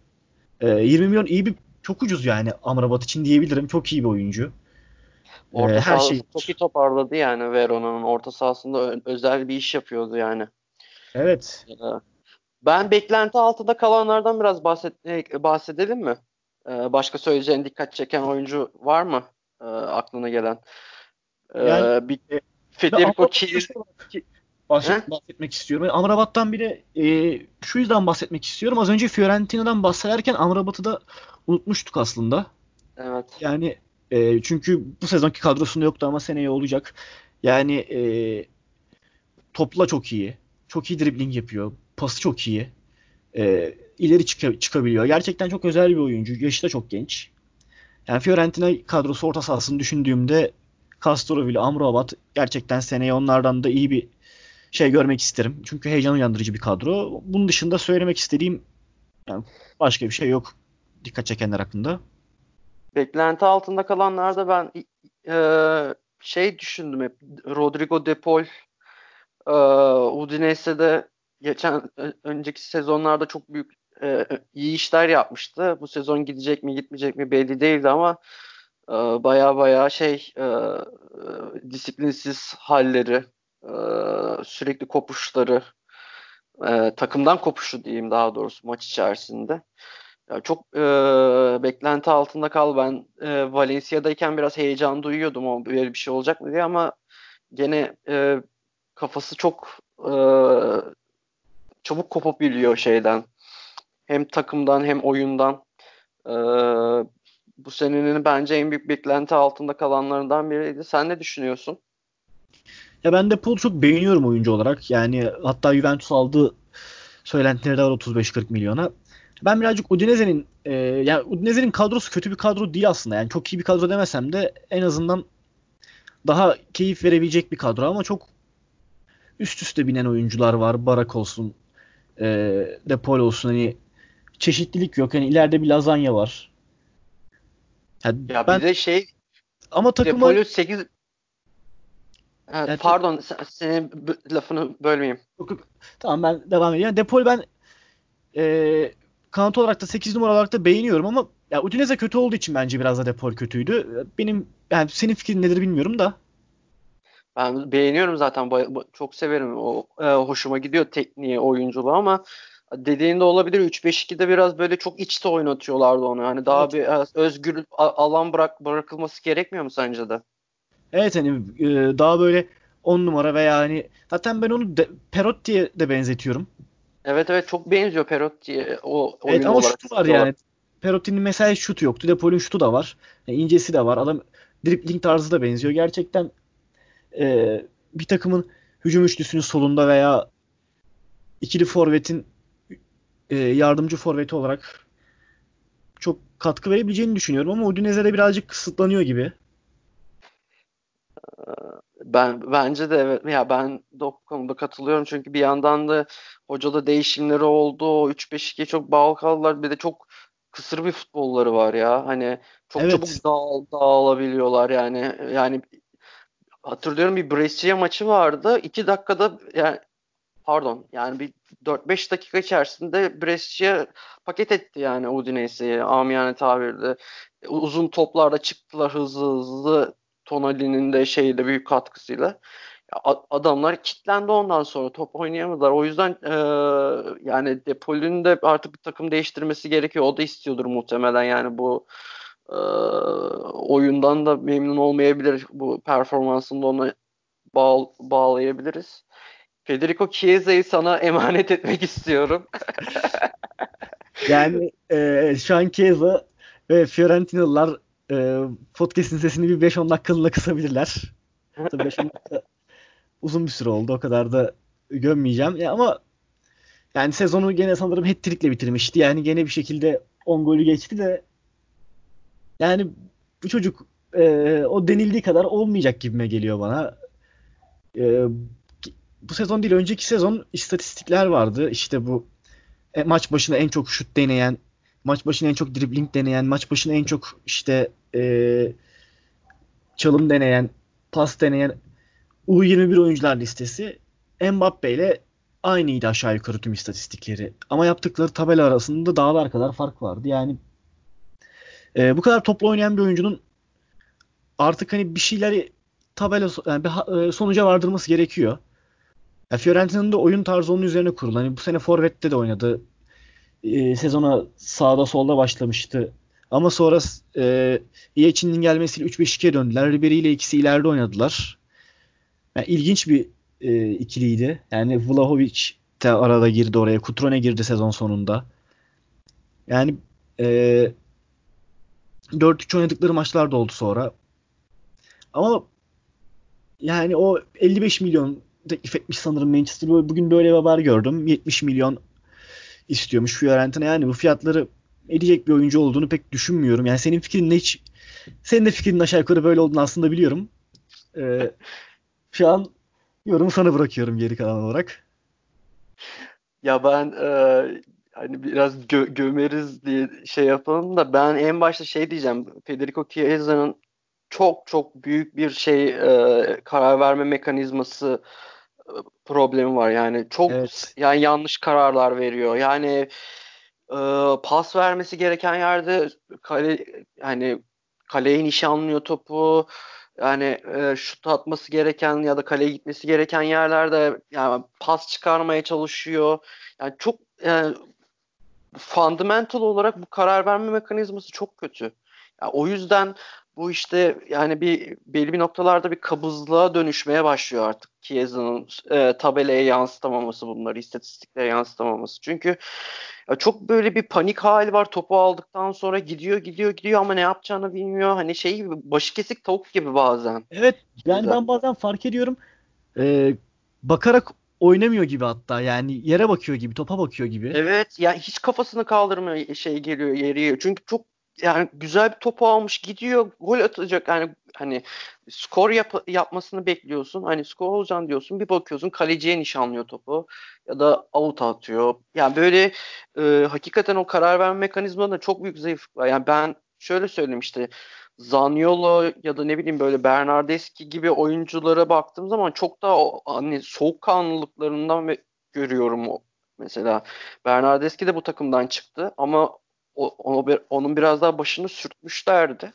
e, 20 milyon iyi bir çok ucuz yani Amrabat için diyebilirim. Çok iyi bir oyuncu.
Orta ee, her şey çok iyi toparladı yani Verona'nın orta sahasında özel bir iş yapıyordu yani.
Evet.
Ee, ben beklenti altında kalanlardan biraz bahset bahsedelim mi? Ee, başka söyleyeceğin dikkat çeken oyuncu var mı ee, aklına gelen?
Ee, yani, bir Federico Chiellini bahset, bahsetmek istiyorum. Amrabat'tan bir de e, şu yüzden bahsetmek istiyorum. Az önce Fiorentina'dan bahsederken Amrabat'ı da unutmuştuk aslında.
Evet.
Yani e, çünkü bu sezonki kadrosunda yoktu ama seneye olacak. Yani e, topla çok iyi. Çok iyi dribbling yapıyor. Pası çok iyi. E, ileri çık- çıkabiliyor. Gerçekten çok özel bir oyuncu. Yaşı da çok genç. Yani Fiorentina kadrosu orta sahasını düşündüğümde Castro ile Amrabat gerçekten seneye onlardan da iyi bir şey görmek isterim. Çünkü heyecan uyandırıcı bir kadro. Bunun dışında söylemek istediğim yani başka bir şey yok dikkat çekenler hakkında.
Beklenti altında kalanlarda ben e, şey düşündüm hep. Rodrigo De Paul e, Udinese'de geçen önceki sezonlarda çok büyük e, iyi işler yapmıştı. Bu sezon gidecek mi gitmeyecek mi belli değildi ama e, baya baya şey e, disiplinsiz halleri e, sürekli kopuşları e, takımdan kopuşu diyeyim daha doğrusu maç içerisinde. Ya çok e, beklenti altında kal. Ben e, Valencia'dayken biraz heyecan duyuyordum o böyle bir şey olacak mı diye ama gene e, kafası çok e, çabuk kopabiliyor şeyden. Hem takımdan hem oyundan. E, bu senenin bence en büyük beklenti altında kalanlarından biriydi. Sen ne düşünüyorsun?
Ya ben de Paul'u çok beğeniyorum oyuncu olarak. Yani hatta Juventus aldığı söylentileri de var 35-40 milyona. Ben birazcık Udinese'nin e, yani Udinese'nin kadrosu kötü bir kadro değil aslında. Yani çok iyi bir kadro demesem de en azından daha keyif verebilecek bir kadro ama çok üst üste binen oyuncular var. Barak olsun, e, Depol olsun hani çeşitlilik yok. Hani ileride bir lazanya var.
Yani ya ben, bir de şey
ama takıma Depol'ü
8 Evet, yani pardon senin lafını bölmeyeyim.
Tamam ben devam edeyim. Yani Depol ben e, kanat olarak da 8 numara olarak da beğeniyorum ama ya Udinese kötü olduğu için bence biraz da Depol kötüydü. Benim yani senin fikrin nedir bilmiyorum da.
Ben beğeniyorum zaten. Çok severim. O e, hoşuma gidiyor tekniği, oyunculuğu ama dediğinde olabilir. 3-5-2'de biraz böyle çok içte oynatıyorlardı onu. Yani daha evet. bir e, özgür alan bırak bırakılması gerekmiyor mu sence de?
Evet hani e, daha böyle 10 numara veya hani zaten ben onu de, Perotti'ye de benzetiyorum.
Evet evet çok benziyor Perotti'ye o oyun
evet, ama şutu var yani. Perotti'nin mesela şutu yoktu. Depol'ün şutu da var. Yani incesi de var. Adam dribbling tarzı da benziyor. Gerçekten e, bir takımın hücum üçlüsünün solunda veya ikili forvetin e, yardımcı forveti olarak çok katkı verebileceğini düşünüyorum ama Udinese'de birazcık kısıtlanıyor gibi.
Ben bence de evet ya ben de o konuda katılıyorum çünkü bir yandan da hocada değişimleri oldu. O 3-5-2'ye çok bağlı kaldılar. Bir de çok kısır bir futbolları var ya. Hani çok evet. çabuk dağıl, dağılabiliyorlar yani. Yani hatırlıyorum bir Brescia maçı vardı. 2 dakikada yani pardon yani bir 4-5 dakika içerisinde Brescia paket etti yani Udinese'yi amiyane tabirle. Uzun toplarda çıktılar hızlı hızlı Tonali'nin de şeyde büyük katkısıyla. Adamlar kitlendi ondan sonra top oynayamadılar. O yüzden e, yani Depol'ün de artık bir takım değiştirmesi gerekiyor. O da istiyordur muhtemelen yani bu e, oyundan da memnun olmayabilir. Bu performansını da ona bağ, bağlayabiliriz. Federico Chiesa'yı sana emanet etmek istiyorum.
yani e, şu an Chiesa ve Fiorentinalılar e, podcast'in sesini bir 5-10 dakikalığına kısabilirler. Tabii 5-10 dakika uzun bir süre oldu. O kadar da gömmeyeceğim. Ya ama yani sezonu gene sanırım hat-trick'le bitirmişti. Yani gene bir şekilde 10 golü geçti de yani bu çocuk e, o denildiği kadar olmayacak gibime geliyor bana. E, bu sezon değil önceki sezon istatistikler vardı. İşte bu e, maç başına en çok şut deneyen, maç başına en çok dribbling deneyen, maç başına en çok işte e, çalım deneyen, pas deneyen U21 oyuncular listesi Mbappe ile aynıydı aşağı yukarı tüm istatistikleri. Ama yaptıkları tabela arasında dağlar kadar fark vardı. Yani e, bu kadar toplu oynayan bir oyuncunun artık hani bir şeyleri tabela yani bir e, sonuca vardırması gerekiyor. Ya Fiorentina'nın da oyun tarzı onun üzerine kurulu. Hani bu sene Forvet'te de oynadı. E, sezona sağda solda başlamıştı. Ama sonra e, Iyeçin'in gelmesiyle 3-5-2'ye döndüler. Ribery ile ikisi ileride oynadılar. Yani ilginç bir e, ikiliydi. Yani Vlahovic de arada girdi oraya. Kutrone girdi sezon sonunda. Yani e, 4-3 oynadıkları maçlar da oldu sonra. Ama yani o 55 milyon teklif etmiş sanırım Manchester. Bugün böyle bir haber gördüm. 70 milyon istiyormuş Fiorentina. Yani bu fiyatları edecek bir oyuncu olduğunu pek düşünmüyorum. Yani senin fikrin ne hiç senin de fikrinin aşağı yukarı böyle olduğunu aslında biliyorum. Ee, şu an yorumu sana bırakıyorum geri kalan olarak.
Ya ben e, hani biraz gö- gömeriz diye şey yapalım da ben en başta şey diyeceğim. Federico Chiesa'nın çok çok büyük bir şey e, karar verme mekanizması e, problemi var. Yani çok evet. yani yanlış kararlar veriyor. Yani e, pas vermesi gereken yerde kale yani kaleye nişanlıyor topu. Yani e, şut atması gereken ya da kaleye gitmesi gereken yerlerde yani pas çıkarmaya çalışıyor. Yani çok yani fundamental olarak bu karar verme mekanizması çok kötü. Yani o yüzden bu işte yani bir belli bir noktalarda bir kabızlığa dönüşmeye başlıyor artık Chiesa'nın e, tabelaya yansıtamaması bunları, istatistiklere yansıtamaması. Çünkü ya çok böyle bir panik hali var topu aldıktan sonra gidiyor gidiyor gidiyor ama ne yapacağını bilmiyor. Hani şey gibi başı kesik tavuk gibi bazen.
Evet yani ben bazen fark ediyorum e, bakarak oynamıyor gibi hatta. Yani yere bakıyor gibi topa bakıyor gibi.
Evet yani hiç kafasını kaldırmıyor şey geliyor yeriyor. Çünkü çok yani güzel bir topu almış gidiyor gol atacak. Yani hani skor yap, yapmasını bekliyorsun. Hani skor olacağını diyorsun bir bakıyorsun kaleciye nişanlıyor topu ya da out atıyor. Yani böyle e, hakikaten o karar verme mekanizmalarında çok büyük zayıflık var. Yani ben şöyle söyleyeyim işte Zaniolo ya da ne bileyim böyle Bernardeschi gibi oyunculara baktığım zaman çok daha o, hani soğukkanlılıklarından görüyorum o mesela. Bernardeschi de bu takımdan çıktı ama onu, onun biraz daha başını sürtmüşlerdi.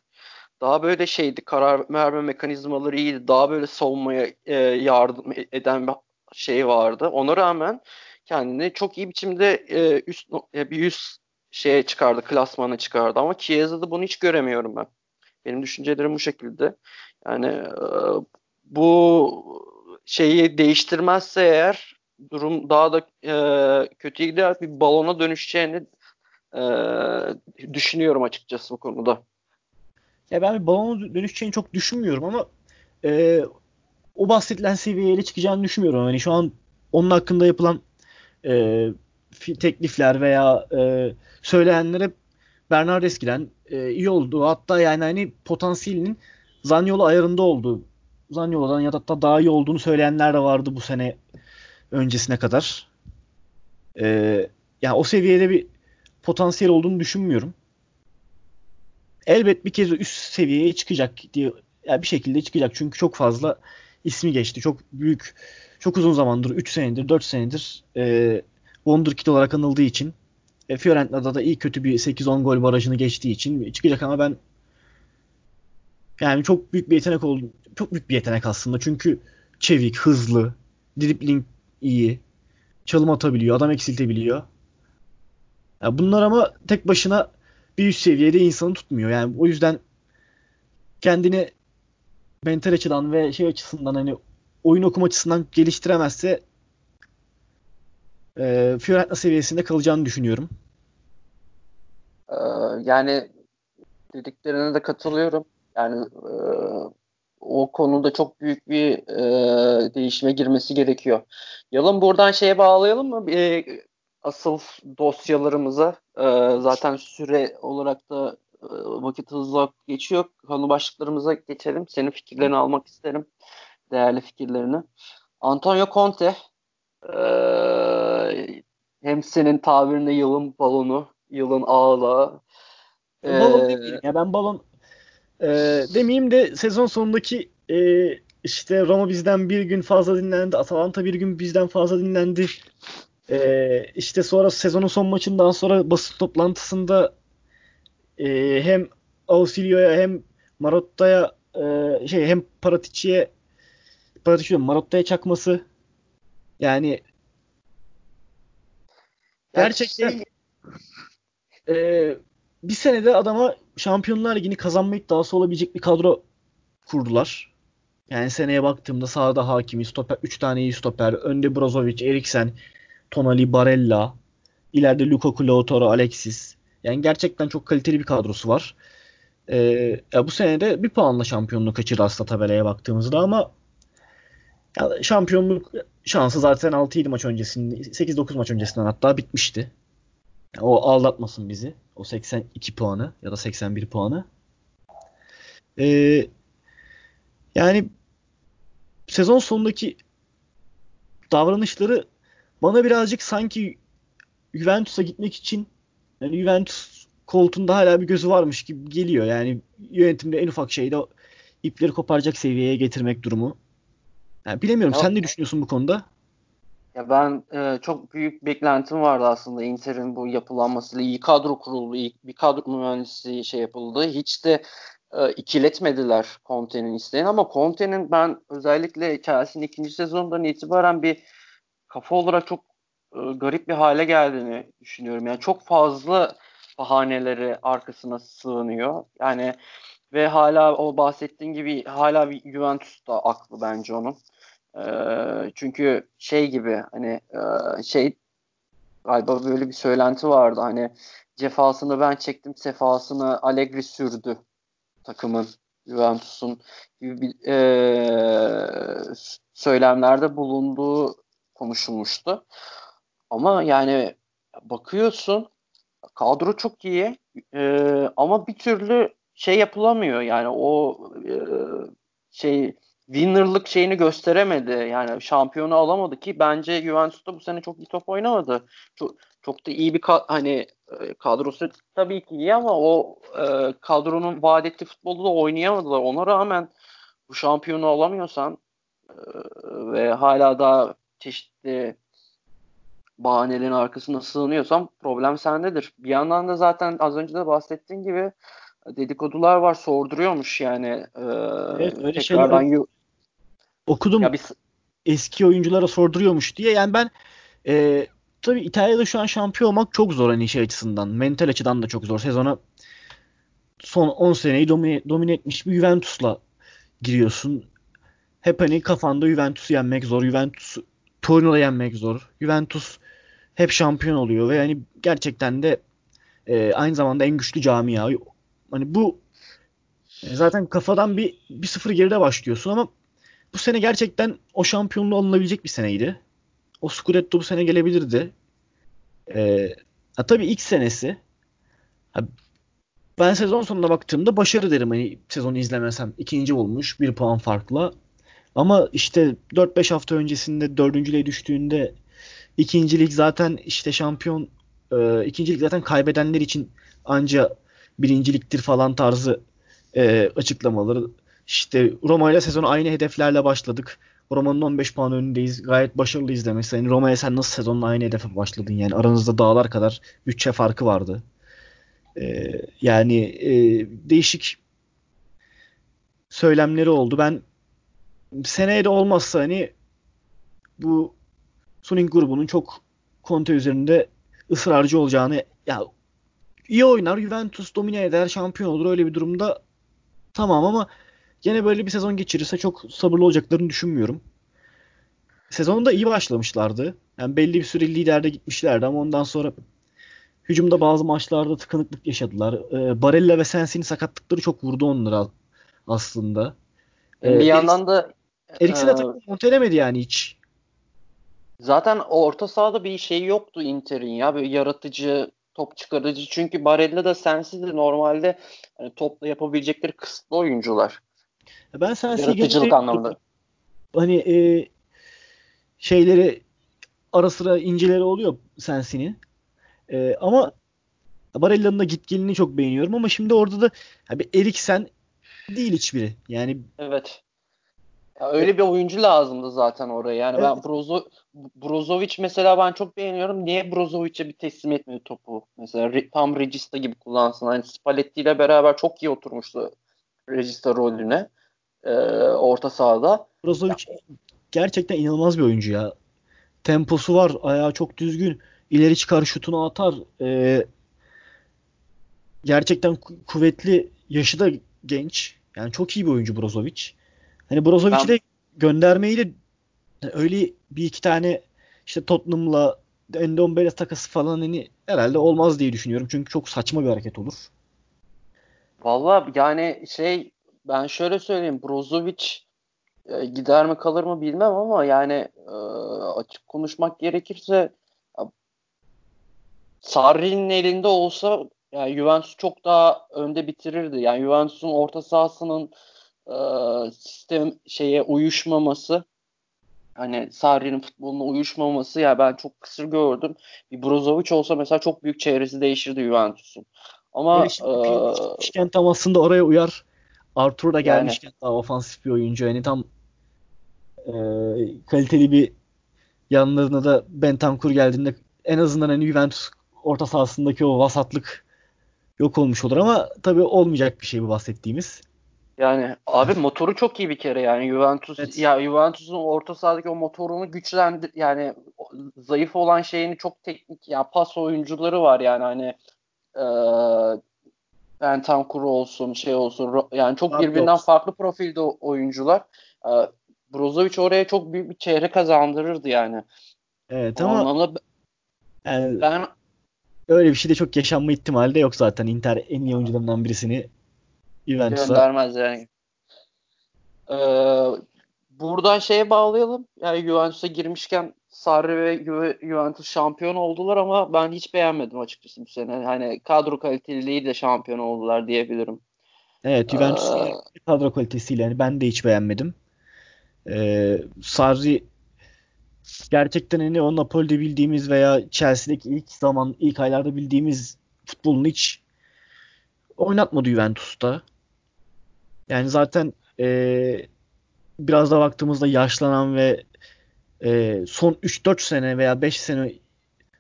Daha böyle şeydi karar verme mekanizmaları iyiydi. Daha böyle savunmaya e, yardım eden bir şey vardı. Ona rağmen kendini çok iyi biçimde e, üst e, bir üst şeye çıkardı, klasmana çıkardı ama Chiesa'da bunu hiç göremiyorum ben. Benim düşüncelerim bu şekilde. Yani e, bu şeyi değiştirmezse eğer durum daha da e, kötüye gider. Bir balona dönüşeceğini e, düşünüyorum açıkçası bu konuda.
Ya ben bir balona dönüşeceğini çok düşünmüyorum ama e, o bahsedilen seviyeye çıkacağını düşünmüyorum. Yani şu an onun hakkında yapılan e, teklifler veya e, söyleyenler hep Bernardeschi'den e, iyi oldu. Hatta yani hani potansiyelinin Zaniolo ayarında olduğu, Zaniolo'dan ya da hatta daha iyi olduğunu söyleyenler de vardı bu sene öncesine kadar. E, yani o seviyede bir potansiyel olduğunu düşünmüyorum. Elbet bir kez üst seviyeye çıkacak diye yani bir şekilde çıkacak. Çünkü çok fazla ismi geçti. Çok büyük, çok uzun zamandır 3 senedir, 4 senedir e, Wonderkid olarak anıldığı için e, Fiorentina'da da iyi kötü bir 8-10 gol barajını geçtiği için çıkacak ama ben yani çok büyük bir yetenek oldu. Çok büyük bir yetenek aslında. Çünkü çevik, hızlı, dribbling iyi, çalım atabiliyor, adam eksiltebiliyor. Yani bunlar ama tek başına bir üst seviyede insanı tutmuyor. Yani o yüzden kendini mental açıdan ve şey açısından hani oyun okuma açısından geliştiremezse e, Fiorentina seviyesinde kalacağını düşünüyorum.
Ee, yani dediklerine de katılıyorum. Yani e, o konuda çok büyük bir e, değişime girmesi gerekiyor. Yalın buradan şeye bağlayalım mı? Asıl dosyalarımıza e, zaten süre olarak da vakit hızlı geçiyor. Konu başlıklarımıza geçelim. Senin fikirlerini almak isterim. Değerli fikirlerini. Antonio Conte e, hem senin tabirinde yılın balonu, yılın ağla.
E, balon demeyeyim ya ben balon e, demeyeyim de sezon sonundaki e, işte Roma bizden bir gün fazla dinlendi. Atalanta bir gün bizden fazla dinlendi. E, işte sonra sezonun son maçından sonra basın toplantısında e, hem Ausilio'ya hem Marotta'ya e, şey hem Paratici'ye Paratici Marotta'ya çakması yani gerçekten şey... e, bir senede adama Şampiyonlar Ligi'ni kazanma iddiası olabilecek bir kadro kurdular. Yani seneye baktığımda sahada Hakimi, stoper 3 tane iyi stoper, önde Brozovic, Eriksen, Tonali, Barella, ileride Lukaku, Lautaro, Alexis. Yani gerçekten çok kaliteli bir kadrosu var. Ee, ya bu sene de bir puanla şampiyonluğu kaçırdı aslında tabelaya baktığımızda ama şampiyonluk şansı zaten 6-7 maç öncesinde 8-9 maç öncesinden hatta bitmişti. Yani o aldatmasın bizi. O 82 puanı ya da 81 puanı. Ee, yani sezon sonundaki davranışları bana birazcık sanki Juventus'a gitmek için yani Juventus koltuğunda hala bir gözü varmış gibi geliyor. Yani yönetimde en ufak şeyde ipleri koparacak seviyeye getirmek durumu. Yani bilemiyorum. Ya, Sen ne düşünüyorsun bu konuda?
Ya ben e, çok büyük beklentim vardı aslında Inter'in bu yapılanmasıyla. iyi kadro kuruldu, iyi bir kadro mühendisi şey yapıldı. Hiç de e, ikiletmediler Conte'nin isteğini ama Conte'nin ben özellikle Chelsea'nin ikinci sezonundan itibaren bir kafa olarak çok e, garip bir hale geldiğini düşünüyorum. Yani çok fazla bahaneleri arkasına sığınıyor. Yani ve hala o bahsettiğin gibi hala bir Juventus'ta aklı bence onun. Çünkü şey gibi hani e, şey galiba böyle bir söylenti vardı hani cefasını ben çektim sefasını Allegri sürdü takımın Juventus'un gibi bir e, söylemlerde bulunduğu konuşulmuştu. Ama yani bakıyorsun kadro çok iyi e, ama bir türlü şey yapılamıyor yani o e, şey winner'lık şeyini gösteremedi. Yani şampiyonu alamadı ki bence Juventus'ta bu sene çok iyi top oynamadı. Çok çok da iyi bir ka- hani e, kadrosu tabii ki iyi ama o e, kadronun vaat ettiği futbolu da oynayamadılar. Ona rağmen bu şampiyonu alamıyorsan e, ve hala daha çeşitli bahanelerin arkasına sığınıyorsan problem sendedir. Bir yandan da zaten az önce de bahsettiğin gibi dedikodular var sorduruyormuş yani. E,
evet öyle şeyler okudum. Ya bir... Eski oyunculara sorduruyormuş diye. Yani ben e, tabii İtalya'da şu an şampiyon olmak çok zor hani şey açısından. Mental açıdan da çok zor. Sezona son 10 seneyi domine, domine etmiş bir Juventus'la giriyorsun. Hep hani kafanda Juventus'u yenmek zor. Juventus Torino'da yenmek zor. Juventus hep şampiyon oluyor ve yani gerçekten de e, aynı zamanda en güçlü camia. Hani bu e, zaten kafadan bir bir sıfır geride başlıyorsun ama bu sene gerçekten o şampiyonluğu alınabilecek bir seneydi. O Scudetto bu sene gelebilirdi. Ee, tabii ilk senesi. Ben sezon sonuna baktığımda başarı derim hani sezonu izlemesem. ikinci olmuş bir puan farkla. Ama işte 4-5 hafta öncesinde dördüncülüğe düştüğünde ikincilik zaten işte şampiyon e, ikincilik zaten kaybedenler için anca birinciliktir falan tarzı e, açıklamaları. İşte Roma ile sezonu aynı hedeflerle başladık. Roma'nın 15 puan önündeyiz. Gayet başarılıyız demesi. Yani Roma'ya sen nasıl sezonun aynı hedefe başladın? Yani aranızda dağlar kadar bütçe farkı vardı. Ee, yani e, değişik söylemleri oldu. Ben seneye de olmazsa hani bu Suning grubunun çok Conte üzerinde ısrarcı olacağını ya iyi oynar Juventus domine eder şampiyon olur öyle bir durumda tamam ama gene böyle bir sezon geçirirse çok sabırlı olacaklarını düşünmüyorum. Sezonunda iyi başlamışlardı. Yani belli bir süre liderde gitmişlerdi ama ondan sonra hücumda bazı maçlarda tıkanıklık yaşadılar. Ee, Barella ve Sensi'nin sakatlıkları çok vurdu onlara aslında.
Ee, bir yandan da
Eriksen takımı monte yani hiç.
Zaten orta sahada bir şey yoktu Inter'in ya. Böyle yaratıcı, top çıkarıcı. Çünkü Barella da Sensi de normalde hani topla yapabilecekleri kısıtlı oyuncular.
Ben Sensi'yi
Yaratıcılık anlamında.
Hani e, şeyleri ara sıra inceleri oluyor Sensi'nin. E, ama Barella'nın da gitgelini çok beğeniyorum ama şimdi orada da yani Eriksen değil hiçbiri. Yani
Evet. Ya öyle bir oyuncu lazımdı zaten oraya. Yani evet. ben Brozo Brozovic mesela ben çok beğeniyorum. Niye Brozovic'e bir teslim etmiyor topu? Mesela tam Regista gibi kullansın. Hani Spalletti ile beraber çok iyi oturmuştu Regista rolüne. E, orta sahada.
Brozovic gerçekten inanılmaz bir oyuncu ya. Temposu var. Ayağı çok düzgün. İleri çıkar şutunu atar. E, gerçekten kuvvetli. Yaşı da genç. Yani çok iyi bir oyuncu Brozovic. Hani Brozovic'i de göndermeyi de öyle bir iki tane işte Tottenham'la Endombele takası falan hani herhalde olmaz diye düşünüyorum. Çünkü çok saçma bir hareket olur.
Valla yani şey ben şöyle söyleyeyim Brozovic e, gider mi kalır mı bilmem ama yani e, açık konuşmak gerekirse Sarri'nin elinde olsa yani Juventus çok daha önde bitirirdi. Yani Juventus'un orta sahasının e, sistem şeye uyuşmaması hani Sarri'nin futboluna uyuşmaması ya ben çok kısır gördüm. Bir Brozovic olsa mesela çok büyük çevresi değişirdi Juventus'un. Ama
e, tam aslında oraya uyar. Arthur da gelmişken yani, daha ofansif bir oyuncu. Yani tam e, kaliteli bir yanlarına da Bentancur geldiğinde en azından hani Juventus orta sahasındaki o vasatlık yok olmuş olur ama tabii olmayacak bir şey bu bahsettiğimiz.
Yani abi motoru çok iyi bir kere yani Juventus evet. ya Juventus'un orta sahadaki o motorunu güçlendir yani zayıf olan şeyini çok teknik ya pas oyuncuları var yani hani e, Bentancur olsun şey olsun yani çok Abi birbirinden yok. farklı profilde oyuncular. E, Brozovic oraya çok büyük bir çeyre kazandırırdı yani.
Evet o ama anlamda yani, ben öyle bir şey de çok yaşanma ihtimali de yok zaten. Inter en iyi oyuncularından birisini
Juventus'a. Göndermez yani. Ee, buradan şeye bağlayalım. Yani Juventus'a girmişken Sarri ve Ju Juventus şampiyon oldular ama ben hiç beğenmedim açıkçası bu sene. Hani kadro kaliteliği de şampiyon oldular diyebilirim.
Evet Juventus ee, kadro kalitesiyle yani ben de hiç beğenmedim. Ee, Sarri gerçekten hani o Napoli'de bildiğimiz veya Chelsea'deki ilk zaman ilk aylarda bildiğimiz futbolunu hiç oynatmadı Juventus'ta. Yani zaten e, biraz da baktığımızda yaşlanan ve e, son 3-4 sene veya 5 sene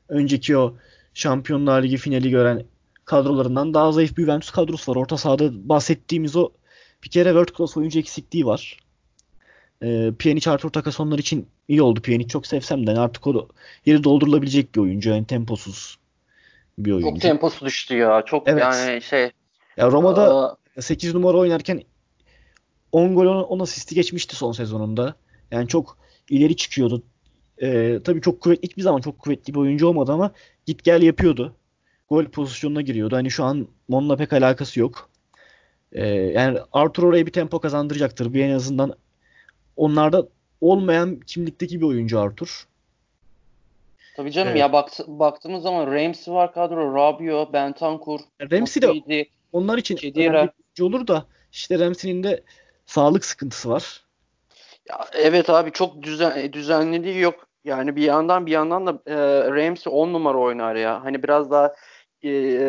önceki o Şampiyonlar Ligi finali gören kadrolarından daha zayıf bir Juventus kadrosu var. Orta sahada bahsettiğimiz o bir kere world class oyuncu eksikliği var. E, Pjanic Artur Takas onlar için iyi oldu. Pjanic çok sevsem de yani artık o yeri doldurulabilecek bir oyuncu. Yani temposuz bir oyuncu.
Çok temposu düştü ya. Çok evet. yani şey.
Ya Roma'da Aa, 8 numara oynarken 10 gol 10 asisti geçmişti son sezonunda. Yani çok ileri çıkıyordu. Ee, tabii çok kuvvetli hiçbir zaman çok kuvvetli bir oyuncu olmadı ama git gel yapıyordu. Gol pozisyonuna giriyordu. Hani şu an Mon'la pek alakası yok. Ee, yani Arthur oraya bir tempo kazandıracaktır. Bir en azından onlarda olmayan kimlikteki bir oyuncu Arthur.
Tabii canım evet. ya bakt, baktığımız zaman Ramsey var kadro, Rabio, Bentancur,
Ramsey de onlar için önemli olur da işte Ramsey'nin de sağlık sıkıntısı var.
Ya, evet abi çok düzen, düzenliliği yok. Yani bir yandan bir yandan da e, Ramsey 10 numara oynar ya. Hani biraz daha e, e,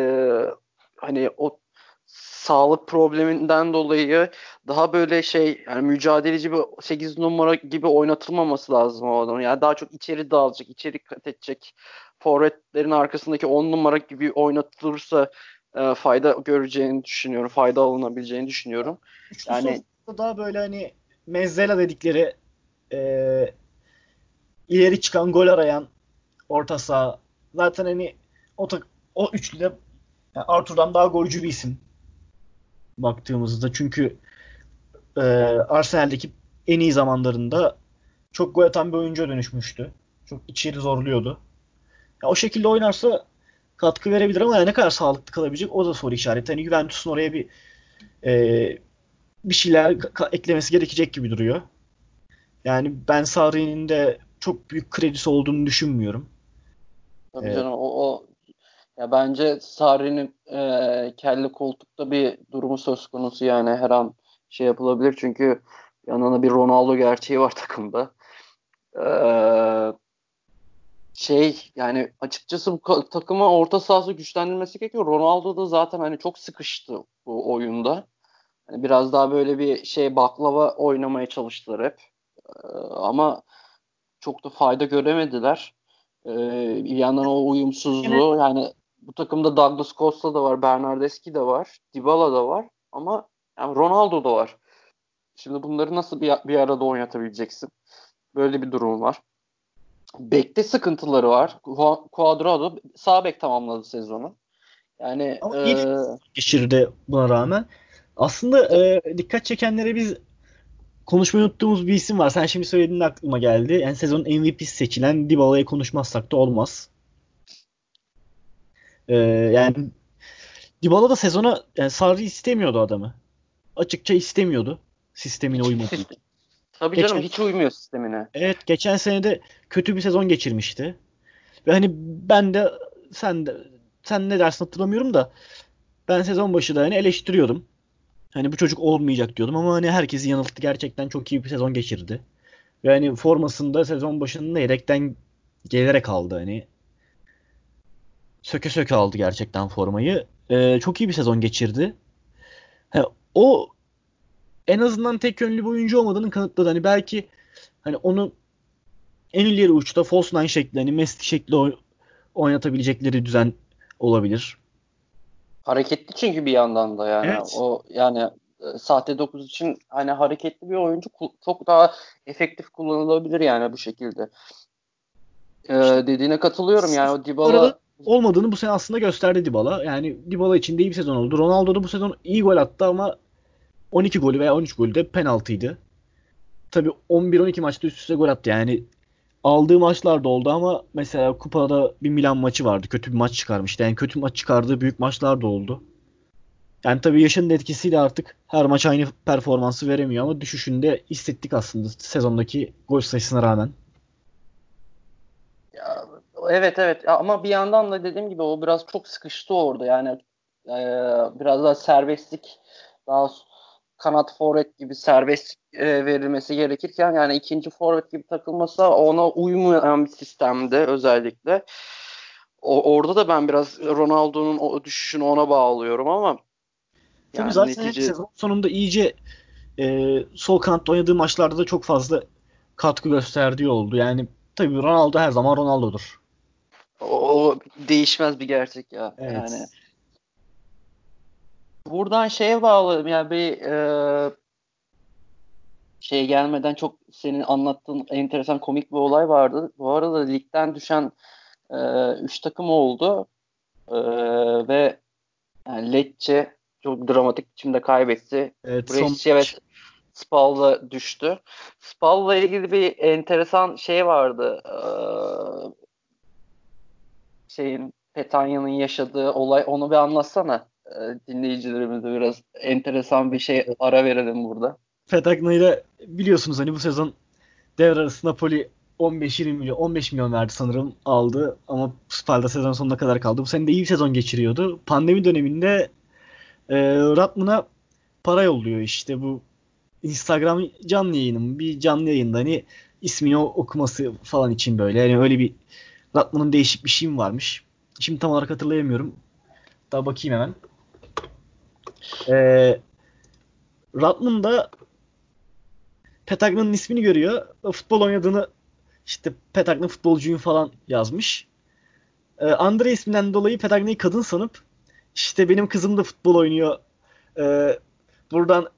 hani o sağlık probleminden dolayı daha böyle şey yani mücadeleci bir 8 numara gibi oynatılmaması lazım o adam. Yani daha çok içeri dağılacak, içeri kat edecek. Forvetlerin arkasındaki 10 numara gibi oynatılırsa e, fayda göreceğini düşünüyorum. Fayda alınabileceğini düşünüyorum.
Üçlü yani daha böyle hani mezzela dedikleri e, ileri çıkan gol arayan orta saha. Zaten hani o, o üçlüde yani Arthur'dan daha golcü bir isim baktığımızda. Çünkü e, Arsenal'deki en iyi zamanlarında çok gol atan bir oyuncuya dönüşmüştü. Çok içeri zorluyordu. Ya, o şekilde oynarsa katkı verebilir ama yani ne kadar sağlıklı kalabilecek o da soru işareti. Hani Juventus'un oraya bir e, bir şeyler eklemesi gerekecek gibi duruyor. Yani ben Sarri'nin de çok büyük kredisi olduğunu düşünmüyorum.
Tabii ee, canım o, o ya bence Sarri'nin e, kelle koltukta bir durumu söz konusu yani her an şey yapılabilir çünkü yanına bir Ronaldo gerçeği var takımda. Ee, şey yani açıkçası bu takıma orta sahası güçlendirmesi gerekiyor. Ronaldo da zaten hani çok sıkıştı bu oyunda. Hani biraz daha böyle bir şey baklava oynamaya çalıştılar hep. Ee, ama çok da fayda göremediler. Ee, bir yandan o uyumsuzluğu yani bu takımda Douglas Costa da var, Bernardeschi de var, Dybala da var ama yani Ronaldo da var. Şimdi bunları nasıl bir, bir arada oynatabileceksin? Böyle bir durum var. Bekte sıkıntıları var. Cuadrado sağ bek tamamladı sezonu. Yani
Ama e, geçirdi buna rağmen. Aslında e, dikkat çekenlere biz konuşmayı unuttuğumuz bir isim var. Sen şimdi söylediğinde aklıma geldi. Yani sezonun MVP'si seçilen Dybala'yı konuşmazsak da olmaz. Ee, yani Dybala da sezona yani Sarri istemiyordu adamı. Açıkça istemiyordu. Sistemine uymadı.
Tabii geçen, canım hiç uymuyor sistemine.
Evet geçen sene de kötü bir sezon geçirmişti. Ve hani ben de sen de sen ne dersin hatırlamıyorum da ben sezon başı da hani eleştiriyordum. Hani bu çocuk olmayacak diyordum ama hani herkesi yanılttı. Gerçekten çok iyi bir sezon geçirdi. Ve hani formasında sezon başında yedekten gelerek aldı hani. Söke söke aldı gerçekten formayı. Ee, çok iyi bir sezon geçirdi. Ha, o en azından tek yönlü bir oyuncu olmadığını kanıtladı. Hani belki hani onu en ileri uçta false nine şekli hani Messi şekli oynatabilecekleri düzen olabilir.
Hareketli çünkü bir yandan da yani evet. o yani e, sahte 9 için hani hareketli bir oyuncu çok daha efektif kullanılabilir yani bu şekilde. Ee, dediğine katılıyorum yani o Dybala
olmadığını bu sene aslında gösterdi Dybala. Yani Dybala için de iyi bir sezon oldu. Ronaldo da bu sezon iyi gol attı ama 12 golü veya 13 golü de penaltıydı. Tabii 11-12 maçta üst üste gol attı. Yani aldığı maçlar da oldu ama mesela kupada bir Milan maçı vardı. Kötü bir maç çıkarmıştı. Yani kötü maç çıkardığı büyük maçlar da oldu. Yani tabii yaşının etkisiyle artık her maç aynı performansı veremiyor ama düşüşünde hissettik aslında sezondaki gol sayısına rağmen.
Ya, evet evet ama bir yandan da dediğim gibi o biraz çok sıkıştı orada yani e, biraz daha serbestlik daha kanat forvet gibi serbest e, verilmesi gerekirken yani ikinci forvet gibi takılması ona uymayan bir sistemde özellikle. O, orada da ben biraz Ronaldo'nun o düşüşünü ona bağlıyorum ama
yani Tabii zaten netice... sezon sonunda iyice e, sol kanatta oynadığı maçlarda da çok fazla katkı gösterdiği oldu. Yani tabii Ronaldo her zaman Ronaldo'dur.
O değişmez bir gerçek ya. Evet. Yani buradan şeye bağladım yani bir e, şey gelmeden çok senin anlattığın enteresan komik bir olay vardı. Bu arada ligden düşen 3 e, üç takım oldu. E, ve yani Lecce çok dramatik biçimde kaybetti. Evet, Brescia ve Spal'da düştü. Spal'la ilgili bir enteresan şey vardı. Ee, şeyin Petanya'nın yaşadığı olay onu bir anlatsana. Ee, dinleyicilerimize biraz enteresan bir şey ara verelim burada.
Petagna ile biliyorsunuz hani bu sezon devre arası Napoli 15-20 milyon 15 milyon verdi sanırım aldı ama Spal'da sezon sonuna kadar kaldı. Bu sene de iyi bir sezon geçiriyordu. Pandemi döneminde e, Ratman'a para yolluyor işte bu Instagram canlı yayınım bir canlı yayında hani ismini okuması falan için böyle. Yani öyle bir Ratman'ın değişik bir şeyim varmış. Şimdi tam olarak hatırlayamıyorum. Daha bakayım hemen. Ee, Ratman da Petagna'nın ismini görüyor. Futbol oynadığını işte Petagna futbolcuyum falan yazmış. Ee, Andre isminden dolayı Petagna'yı kadın sanıp işte benim kızım da futbol oynuyor. Ee, buradan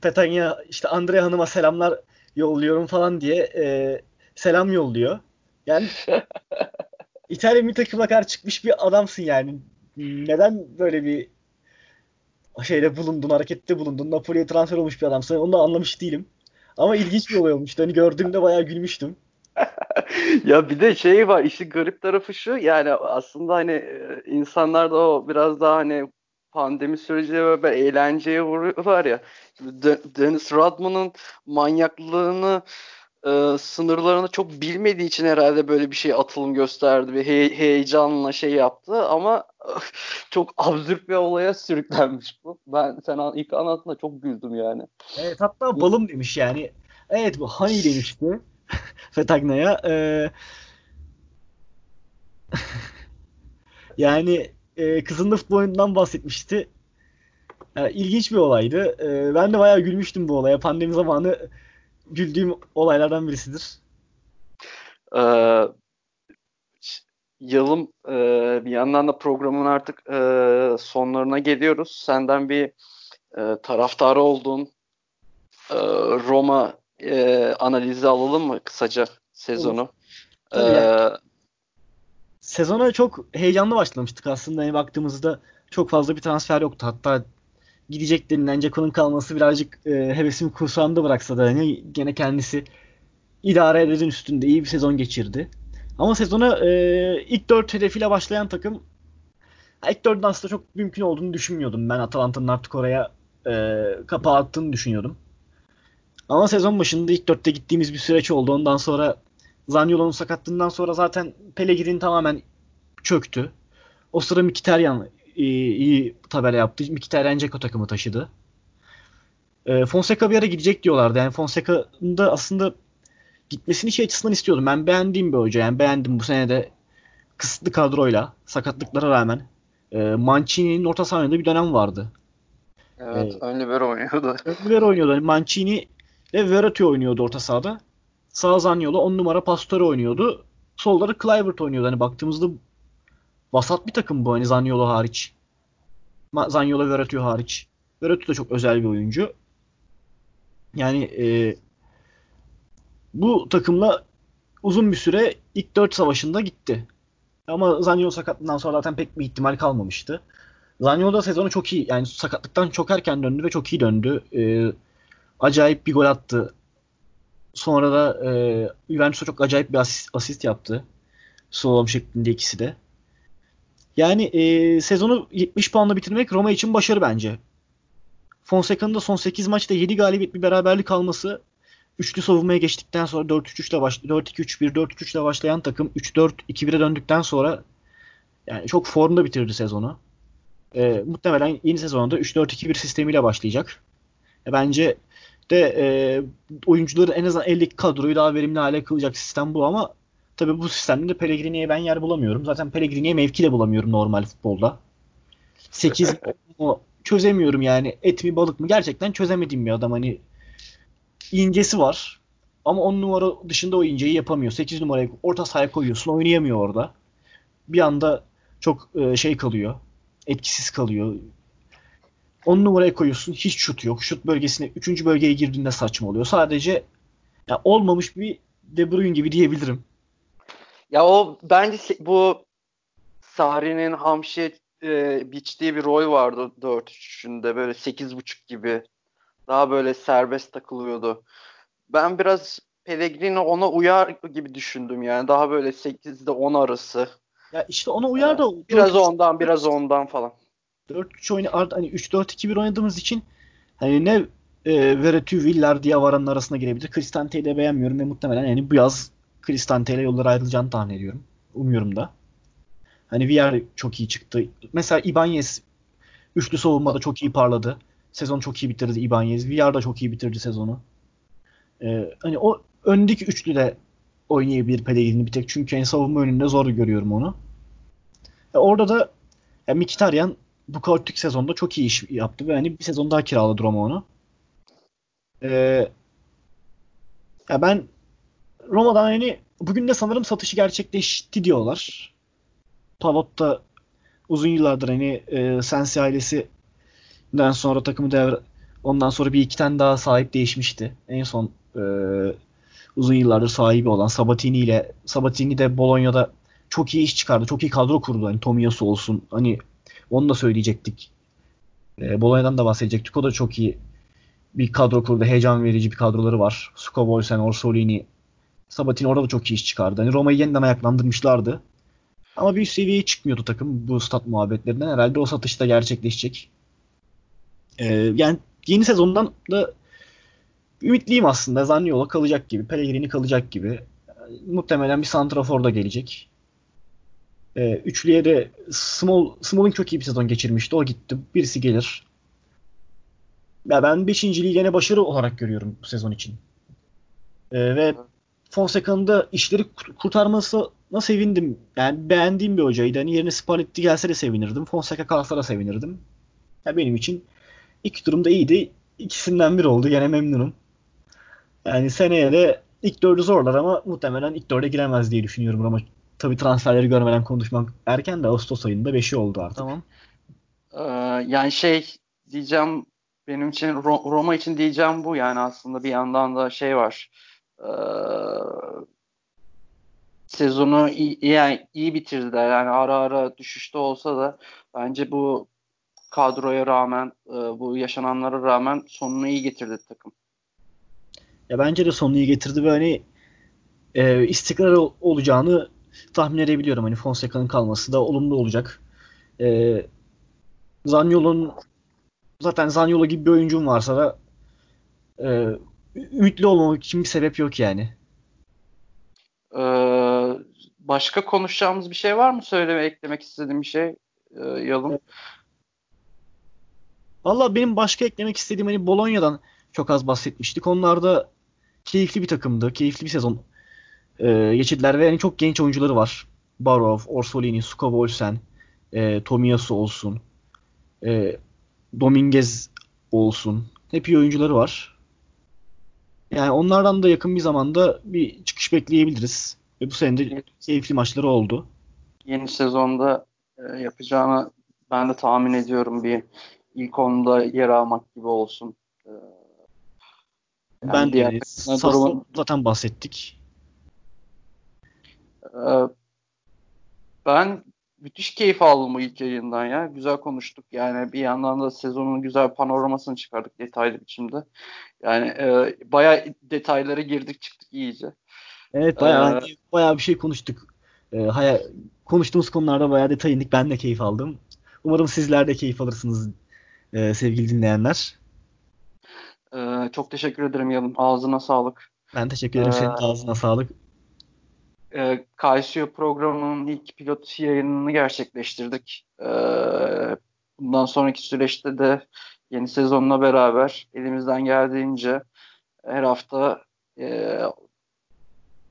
Petanya işte Andre Hanım'a selamlar yolluyorum falan diye e, selam yolluyor. Yani İtalya milli takımına karşı çıkmış bir adamsın yani. Neden böyle bir şeyde bulundun, harekette bulundun, Napoli'ye transfer olmuş bir adamsın. Onu da anlamış değilim. Ama ilginç bir olay olmuştu. Hani gördüğümde bayağı gülmüştüm.
ya bir de şey var işin garip tarafı şu yani aslında hani e, insanlar da o biraz daha hani pandemi sürecinde böyle eğlenceye vuruyorlar ya. Dennis Rodman'ın manyaklığını e, sınırlarını çok bilmediği için herhalde böyle bir şey atılım gösterdi ve he- heyecanla şey yaptı ama çok absürt bir olaya sürüklenmiş bu. Ben sen ilk anlattığında çok güldüm yani.
Evet hatta balım demiş yani. Evet bu Honey demişti Fetagna'ya. Ee, yani e, kızının futbolundan bahsetmişti. Yani ilginç bir olaydı. E, ben de bayağı gülmüştüm bu olaya. Pandemi zamanı güldüğüm olaylardan birisidir.
Ee, yılım e, bir yandan da programın artık e, sonlarına geliyoruz. Senden bir e, taraftarı olduğun e, Roma e, analizi alalım mı kısaca sezonu? Ee,
yani sezona çok heyecanlı başlamıştık aslında. Yani baktığımızda çok fazla bir transfer yoktu. Hatta gidecek denilen Ceko'nun kalması birazcık e, hevesimi kursağında bıraksa da yani gene kendisi idare ederin üstünde iyi bir sezon geçirdi. Ama sezona e, ilk dört hedefiyle başlayan takım ilk dördün aslında çok mümkün olduğunu düşünmüyordum. Ben Atalanta'nın artık oraya e, kapağı attığını düşünüyordum. Ama sezon başında ilk dörtte gittiğimiz bir süreç oldu. Ondan sonra Zaniolo'nun sakatlığından sonra zaten Pellegrini tamamen çöktü. O sıra Mkhitaryan iyi, iyi tabela yaptı. Mkhitaryan Ceko takımı taşıdı. E, Fonseca bir ara gidecek diyorlardı. Yani Fonseca'nın da aslında gitmesini şey açısından istiyordum. Ben beğendiğim bir hoca. Yani beğendim bu sene de kısıtlı kadroyla sakatlıklara rağmen e, Mancini'nin orta sahada bir dönem vardı.
Evet, ee, ön libero oynuyordu.
Ön libero oynuyordu. Yani Mancini ve Verratti oynuyordu orta sahada. Sağ Zaniolo 10 numara Pastore oynuyordu. Solları Kluivert oynuyordu. Hani baktığımızda vasat bir takım bu hani Zaniolo hariç. Zaniolo Verratti hariç. Verratti de çok özel bir oyuncu. Yani e, bu takımla uzun bir süre ilk 4 savaşında gitti. Ama Zaniolo sakatlığından sonra zaten pek bir ihtimal kalmamıştı. Zaniolo da sezonu çok iyi. Yani sakatlıktan çok erken döndü ve çok iyi döndü. Ee, acayip bir gol attı. Sonra da e, Juventus'a çok acayip bir asist, asist yaptı. Slalom şeklinde ikisi de. Yani e, sezonu 70 puanla bitirmek Roma için başarı bence. Fonseca'nın da son 8 maçta 7 galibiyet bir beraberlik alması üçlü savunmaya geçtikten sonra 4-3-3 ile baş 4-2-3-1 4-3-3 ile başlayan takım 3-4-2-1'e döndükten sonra yani çok formda bitirdi sezonu. E, muhtemelen yeni sezonda 3-4-2-1 sistemiyle başlayacak. E, bence de e, oyuncuları en azından eldeki kadroyu daha verimli hale kılacak sistem bu ama tabii bu sistemde de Pellegrini'ye ben yer bulamıyorum. Zaten Pellegrini'ye mevki de bulamıyorum normal futbolda. 8 çözemiyorum yani et mi balık mı gerçekten çözemediğim bir adam hani incesi var ama 10 numara dışında o inceyi yapamıyor. 8 numarayı orta sahaya koyuyorsun oynayamıyor orada. bir anda çok e, şey kalıyor. Etkisiz kalıyor. 10 numaraya koyuyorsun. Hiç şut yok. Şut bölgesine 3. bölgeye girdiğinde saçma oluyor. Sadece ya olmamış bir De Bruyne gibi diyebilirim.
Ya o bence bu Sarri'nin Hamşe e, biçtiği bir rol vardı 4-3'ünde böyle 8.5 gibi. Daha böyle serbest takılıyordu. Ben biraz Pellegrini ona uyar gibi düşündüm yani. Daha böyle 8'de 10 arası.
Ya işte ona uyar da
biraz ondan biraz ondan falan.
4-3 oyunu hani 3-4-2-1 oynadığımız için hani ne e, Veretu, Villar, Diavara'nın arasına girebilir. Kristante'yi de beğenmiyorum ve muhtemelen yani bu yaz Cristante yolları ayrılacağını tahmin ediyorum. Umuyorum da. Hani VR çok iyi çıktı. Mesela Ibanez üçlü savunmada çok iyi parladı. Sezon çok iyi bitirdi Ibanez. VR da çok iyi bitirdi sezonu. Ee, hani o öndeki üçlü de oynayabilir Pellegrini bir tek. Çünkü en savunma önünde zor görüyorum onu. E orada da yani Mkhitaryan bu kaotik sezonda çok iyi iş yaptı ve hani bir sezon daha kiraladı Roma onu. Ee, ya ben Roma'dan hani bugün de sanırım satışı gerçekleşti diyorlar. Pavot da uzun yıllardır hani e, Sensi ailesinden sonra takımı devre ondan sonra bir iki tane daha sahip değişmişti. En son e, uzun yıllardır sahibi olan Sabatini ile Sabatini de Bologna'da çok iyi iş çıkardı. Çok iyi kadro kurdu. Hani Tomiyasu olsun. Hani onu da söyleyecektik. E, Bologna'dan da bahsedecektik. O da çok iyi bir kadro kurdu. Heyecan verici bir kadroları var. Suko Volsen, Orsolini, Sabatini orada da çok iyi iş çıkardı. Hani Roma'yı yeniden ayaklandırmışlardı. Ama bir seviyeye çıkmıyordu takım bu stat muhabbetlerinden. Herhalde o satış da gerçekleşecek. Ee, yani yeni sezondan da ümitliyim aslında. Zaniolo kalacak gibi. Pellegrini kalacak gibi. Muhtemelen bir Santrafor da gelecek. Ee, üçlüye de Small, Small'in çok iyi bir sezon geçirmişti. O gitti. Birisi gelir. Ya ben 5. gene başarı olarak görüyorum bu sezon için. Ee, ve Fonseca'nın da işleri kurtarmasına sevindim. Yani beğendiğim bir hocaydı. Hani yerine Spalletti gelse de sevinirdim. Fonseca kalsa da sevinirdim. Ya benim için iki durum da iyiydi. İkisinden bir oldu. Gene memnunum. Yani seneye de ilk dördü zorlar ama muhtemelen ilk dörde giremez diye düşünüyorum ama tabii transferleri görmeden konuşmak erken de Ağustos ayında 5'i oldu artık.
Tamam. Ee, yani şey diyeceğim benim için Roma için diyeceğim bu yani aslında bir yandan da şey var e, sezonu iyi, yani iyi bitirdiler. Yani ara ara düşüşte olsa da bence bu kadroya rağmen e, bu yaşananlara rağmen sonunu iyi getirdi takım.
Ya bence de sonunu iyi getirdi ve hani e, istikrar olacağını tahmin edebiliyorum. Hani Fonseca'nın kalması da olumlu olacak. E, Zaniolo'nun zaten Zaniolo gibi bir oyuncum varsa da e, ümitli olmamak için bir sebep yok yani.
Ee, başka konuşacağımız bir şey var mı? Söyleme, eklemek istediğim bir şey e, Yalım.
Valla benim başka eklemek istediğim hani Bolonya'dan çok az bahsetmiştik. Onlar da keyifli bir takımdı. Keyifli bir sezon e, geçirdiler ve yani çok genç oyuncuları var. Barov, Orsolini, Suko Volsen, e, Tomiyasu olsun, e, Dominguez olsun. Hep iyi oyuncuları var. Yani onlardan da yakın bir zamanda bir çıkış bekleyebiliriz. Ve bu sene de keyifli maçları oldu.
Yeni sezonda e, yapacağını ben de tahmin ediyorum bir ilk onda yer almak gibi olsun. E,
yani ben de yani, durumun... zaten bahsettik.
E, ben müthiş keyif aldım bu ilk yayından ya. Güzel konuştuk. Yani bir yandan da sezonun güzel panoramasını çıkardık detaylı biçimde. Yani e, bayağı detaylara girdik çıktık iyice.
Evet bayağı ee, bayağı bir şey konuştuk. Ee, haya, konuştuğumuz konularda bayağı detay indik. Ben de keyif aldım. Umarım sizler de keyif alırsınız e, sevgili dinleyenler.
Ee, çok teşekkür ederim Yalın. Ağzına sağlık.
Ben teşekkür ederim. Ee, Senin ağzına sağlık
e, Kaysio programının ilk pilot yayınını gerçekleştirdik. E, bundan sonraki süreçte de yeni sezonla beraber elimizden geldiğince her hafta e,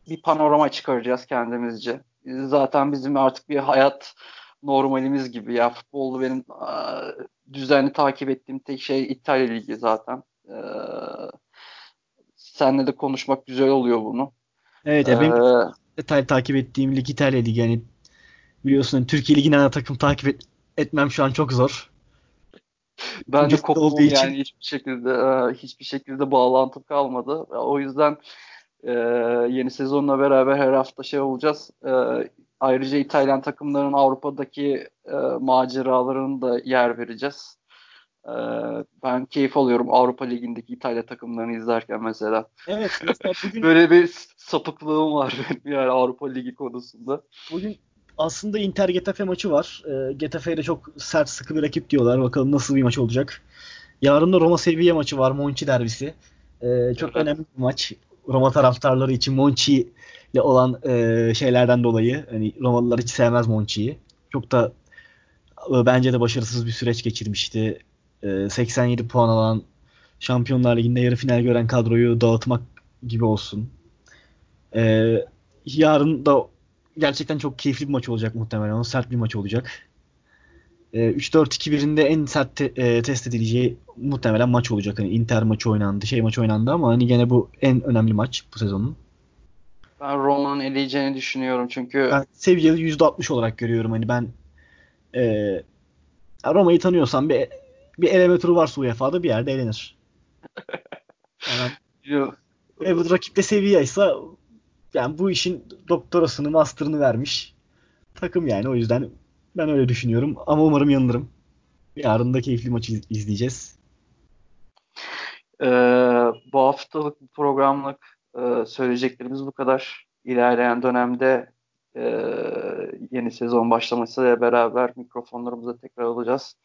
bir panorama çıkaracağız kendimizce. Zaten bizim artık bir hayat normalimiz gibi ya futbolu benim a, düzenli takip ettiğim tek şey İtalya Ligi zaten. Ee, senle de konuşmak güzel oluyor bunu.
Evet, ee, benim detaylı takip ettiğim lig İtalya Ligi. Yani Biliyorsun Türkiye Ligi'nden takım takip et, etmem şu an çok zor.
Ben de koptum yani için... hiçbir şekilde e, hiçbir şekilde bağlantım kalmadı. O yüzden e, yeni sezonla beraber her hafta şey olacağız. E, ayrıca İtalyan takımların Avrupa'daki e, maceralarını da yer vereceğiz. E, ben keyif alıyorum Avrupa Ligi'ndeki İtalya takımlarını izlerken mesela.
Evet. Mesela bugün...
Böyle bir sapıklığım var benim yani Avrupa Ligi konusunda.
Bugün aslında Inter Getafe maçı var. E, Getafe'ye de çok sert sıkı bir rakip diyorlar. Bakalım nasıl bir maç olacak. Yarın da Roma Sevilla maçı var. Monchi derbisi. E, çok evet. önemli bir maç. Roma taraftarları için Monchi ile olan e, şeylerden dolayı hani Romalılar hiç sevmez Monchi'yi. Çok da e, bence de başarısız bir süreç geçirmişti. E, 87 puan alan Şampiyonlar Ligi'nde yarı final gören kadroyu dağıtmak gibi olsun. E, yarın da gerçekten çok keyifli bir maç olacak muhtemelen. O sert bir maç olacak. E, 3-4-2-1'inde en sert te, e, test edileceği muhtemelen maç olacak. Hani Inter maçı oynandı, şey maç oynandı ama hani gene bu en önemli maç bu sezonun.
Ben Roma'nın eleyeceğini düşünüyorum çünkü
ben Sevilla'yı %60 olarak görüyorum. Hani ben e, Roma'yı tanıyorsam bir bir eleme turu varsa UEFA'da bir yerde elenir. Yani. Evet, rakip de Sevilla ise yani bu işin doktorasını, master'ını vermiş takım yani. O yüzden ben öyle düşünüyorum. Ama umarım yanılırım. Yarın da keyifli maçı izleyeceğiz.
Ee, bu haftalık programlık e, söyleyeceklerimiz bu kadar. İlerleyen dönemde e, yeni sezon başlamasıyla beraber mikrofonlarımıza tekrar alacağız.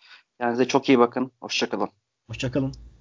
Kendinize çok iyi bakın. Hoşçakalın.
Hoşçakalın.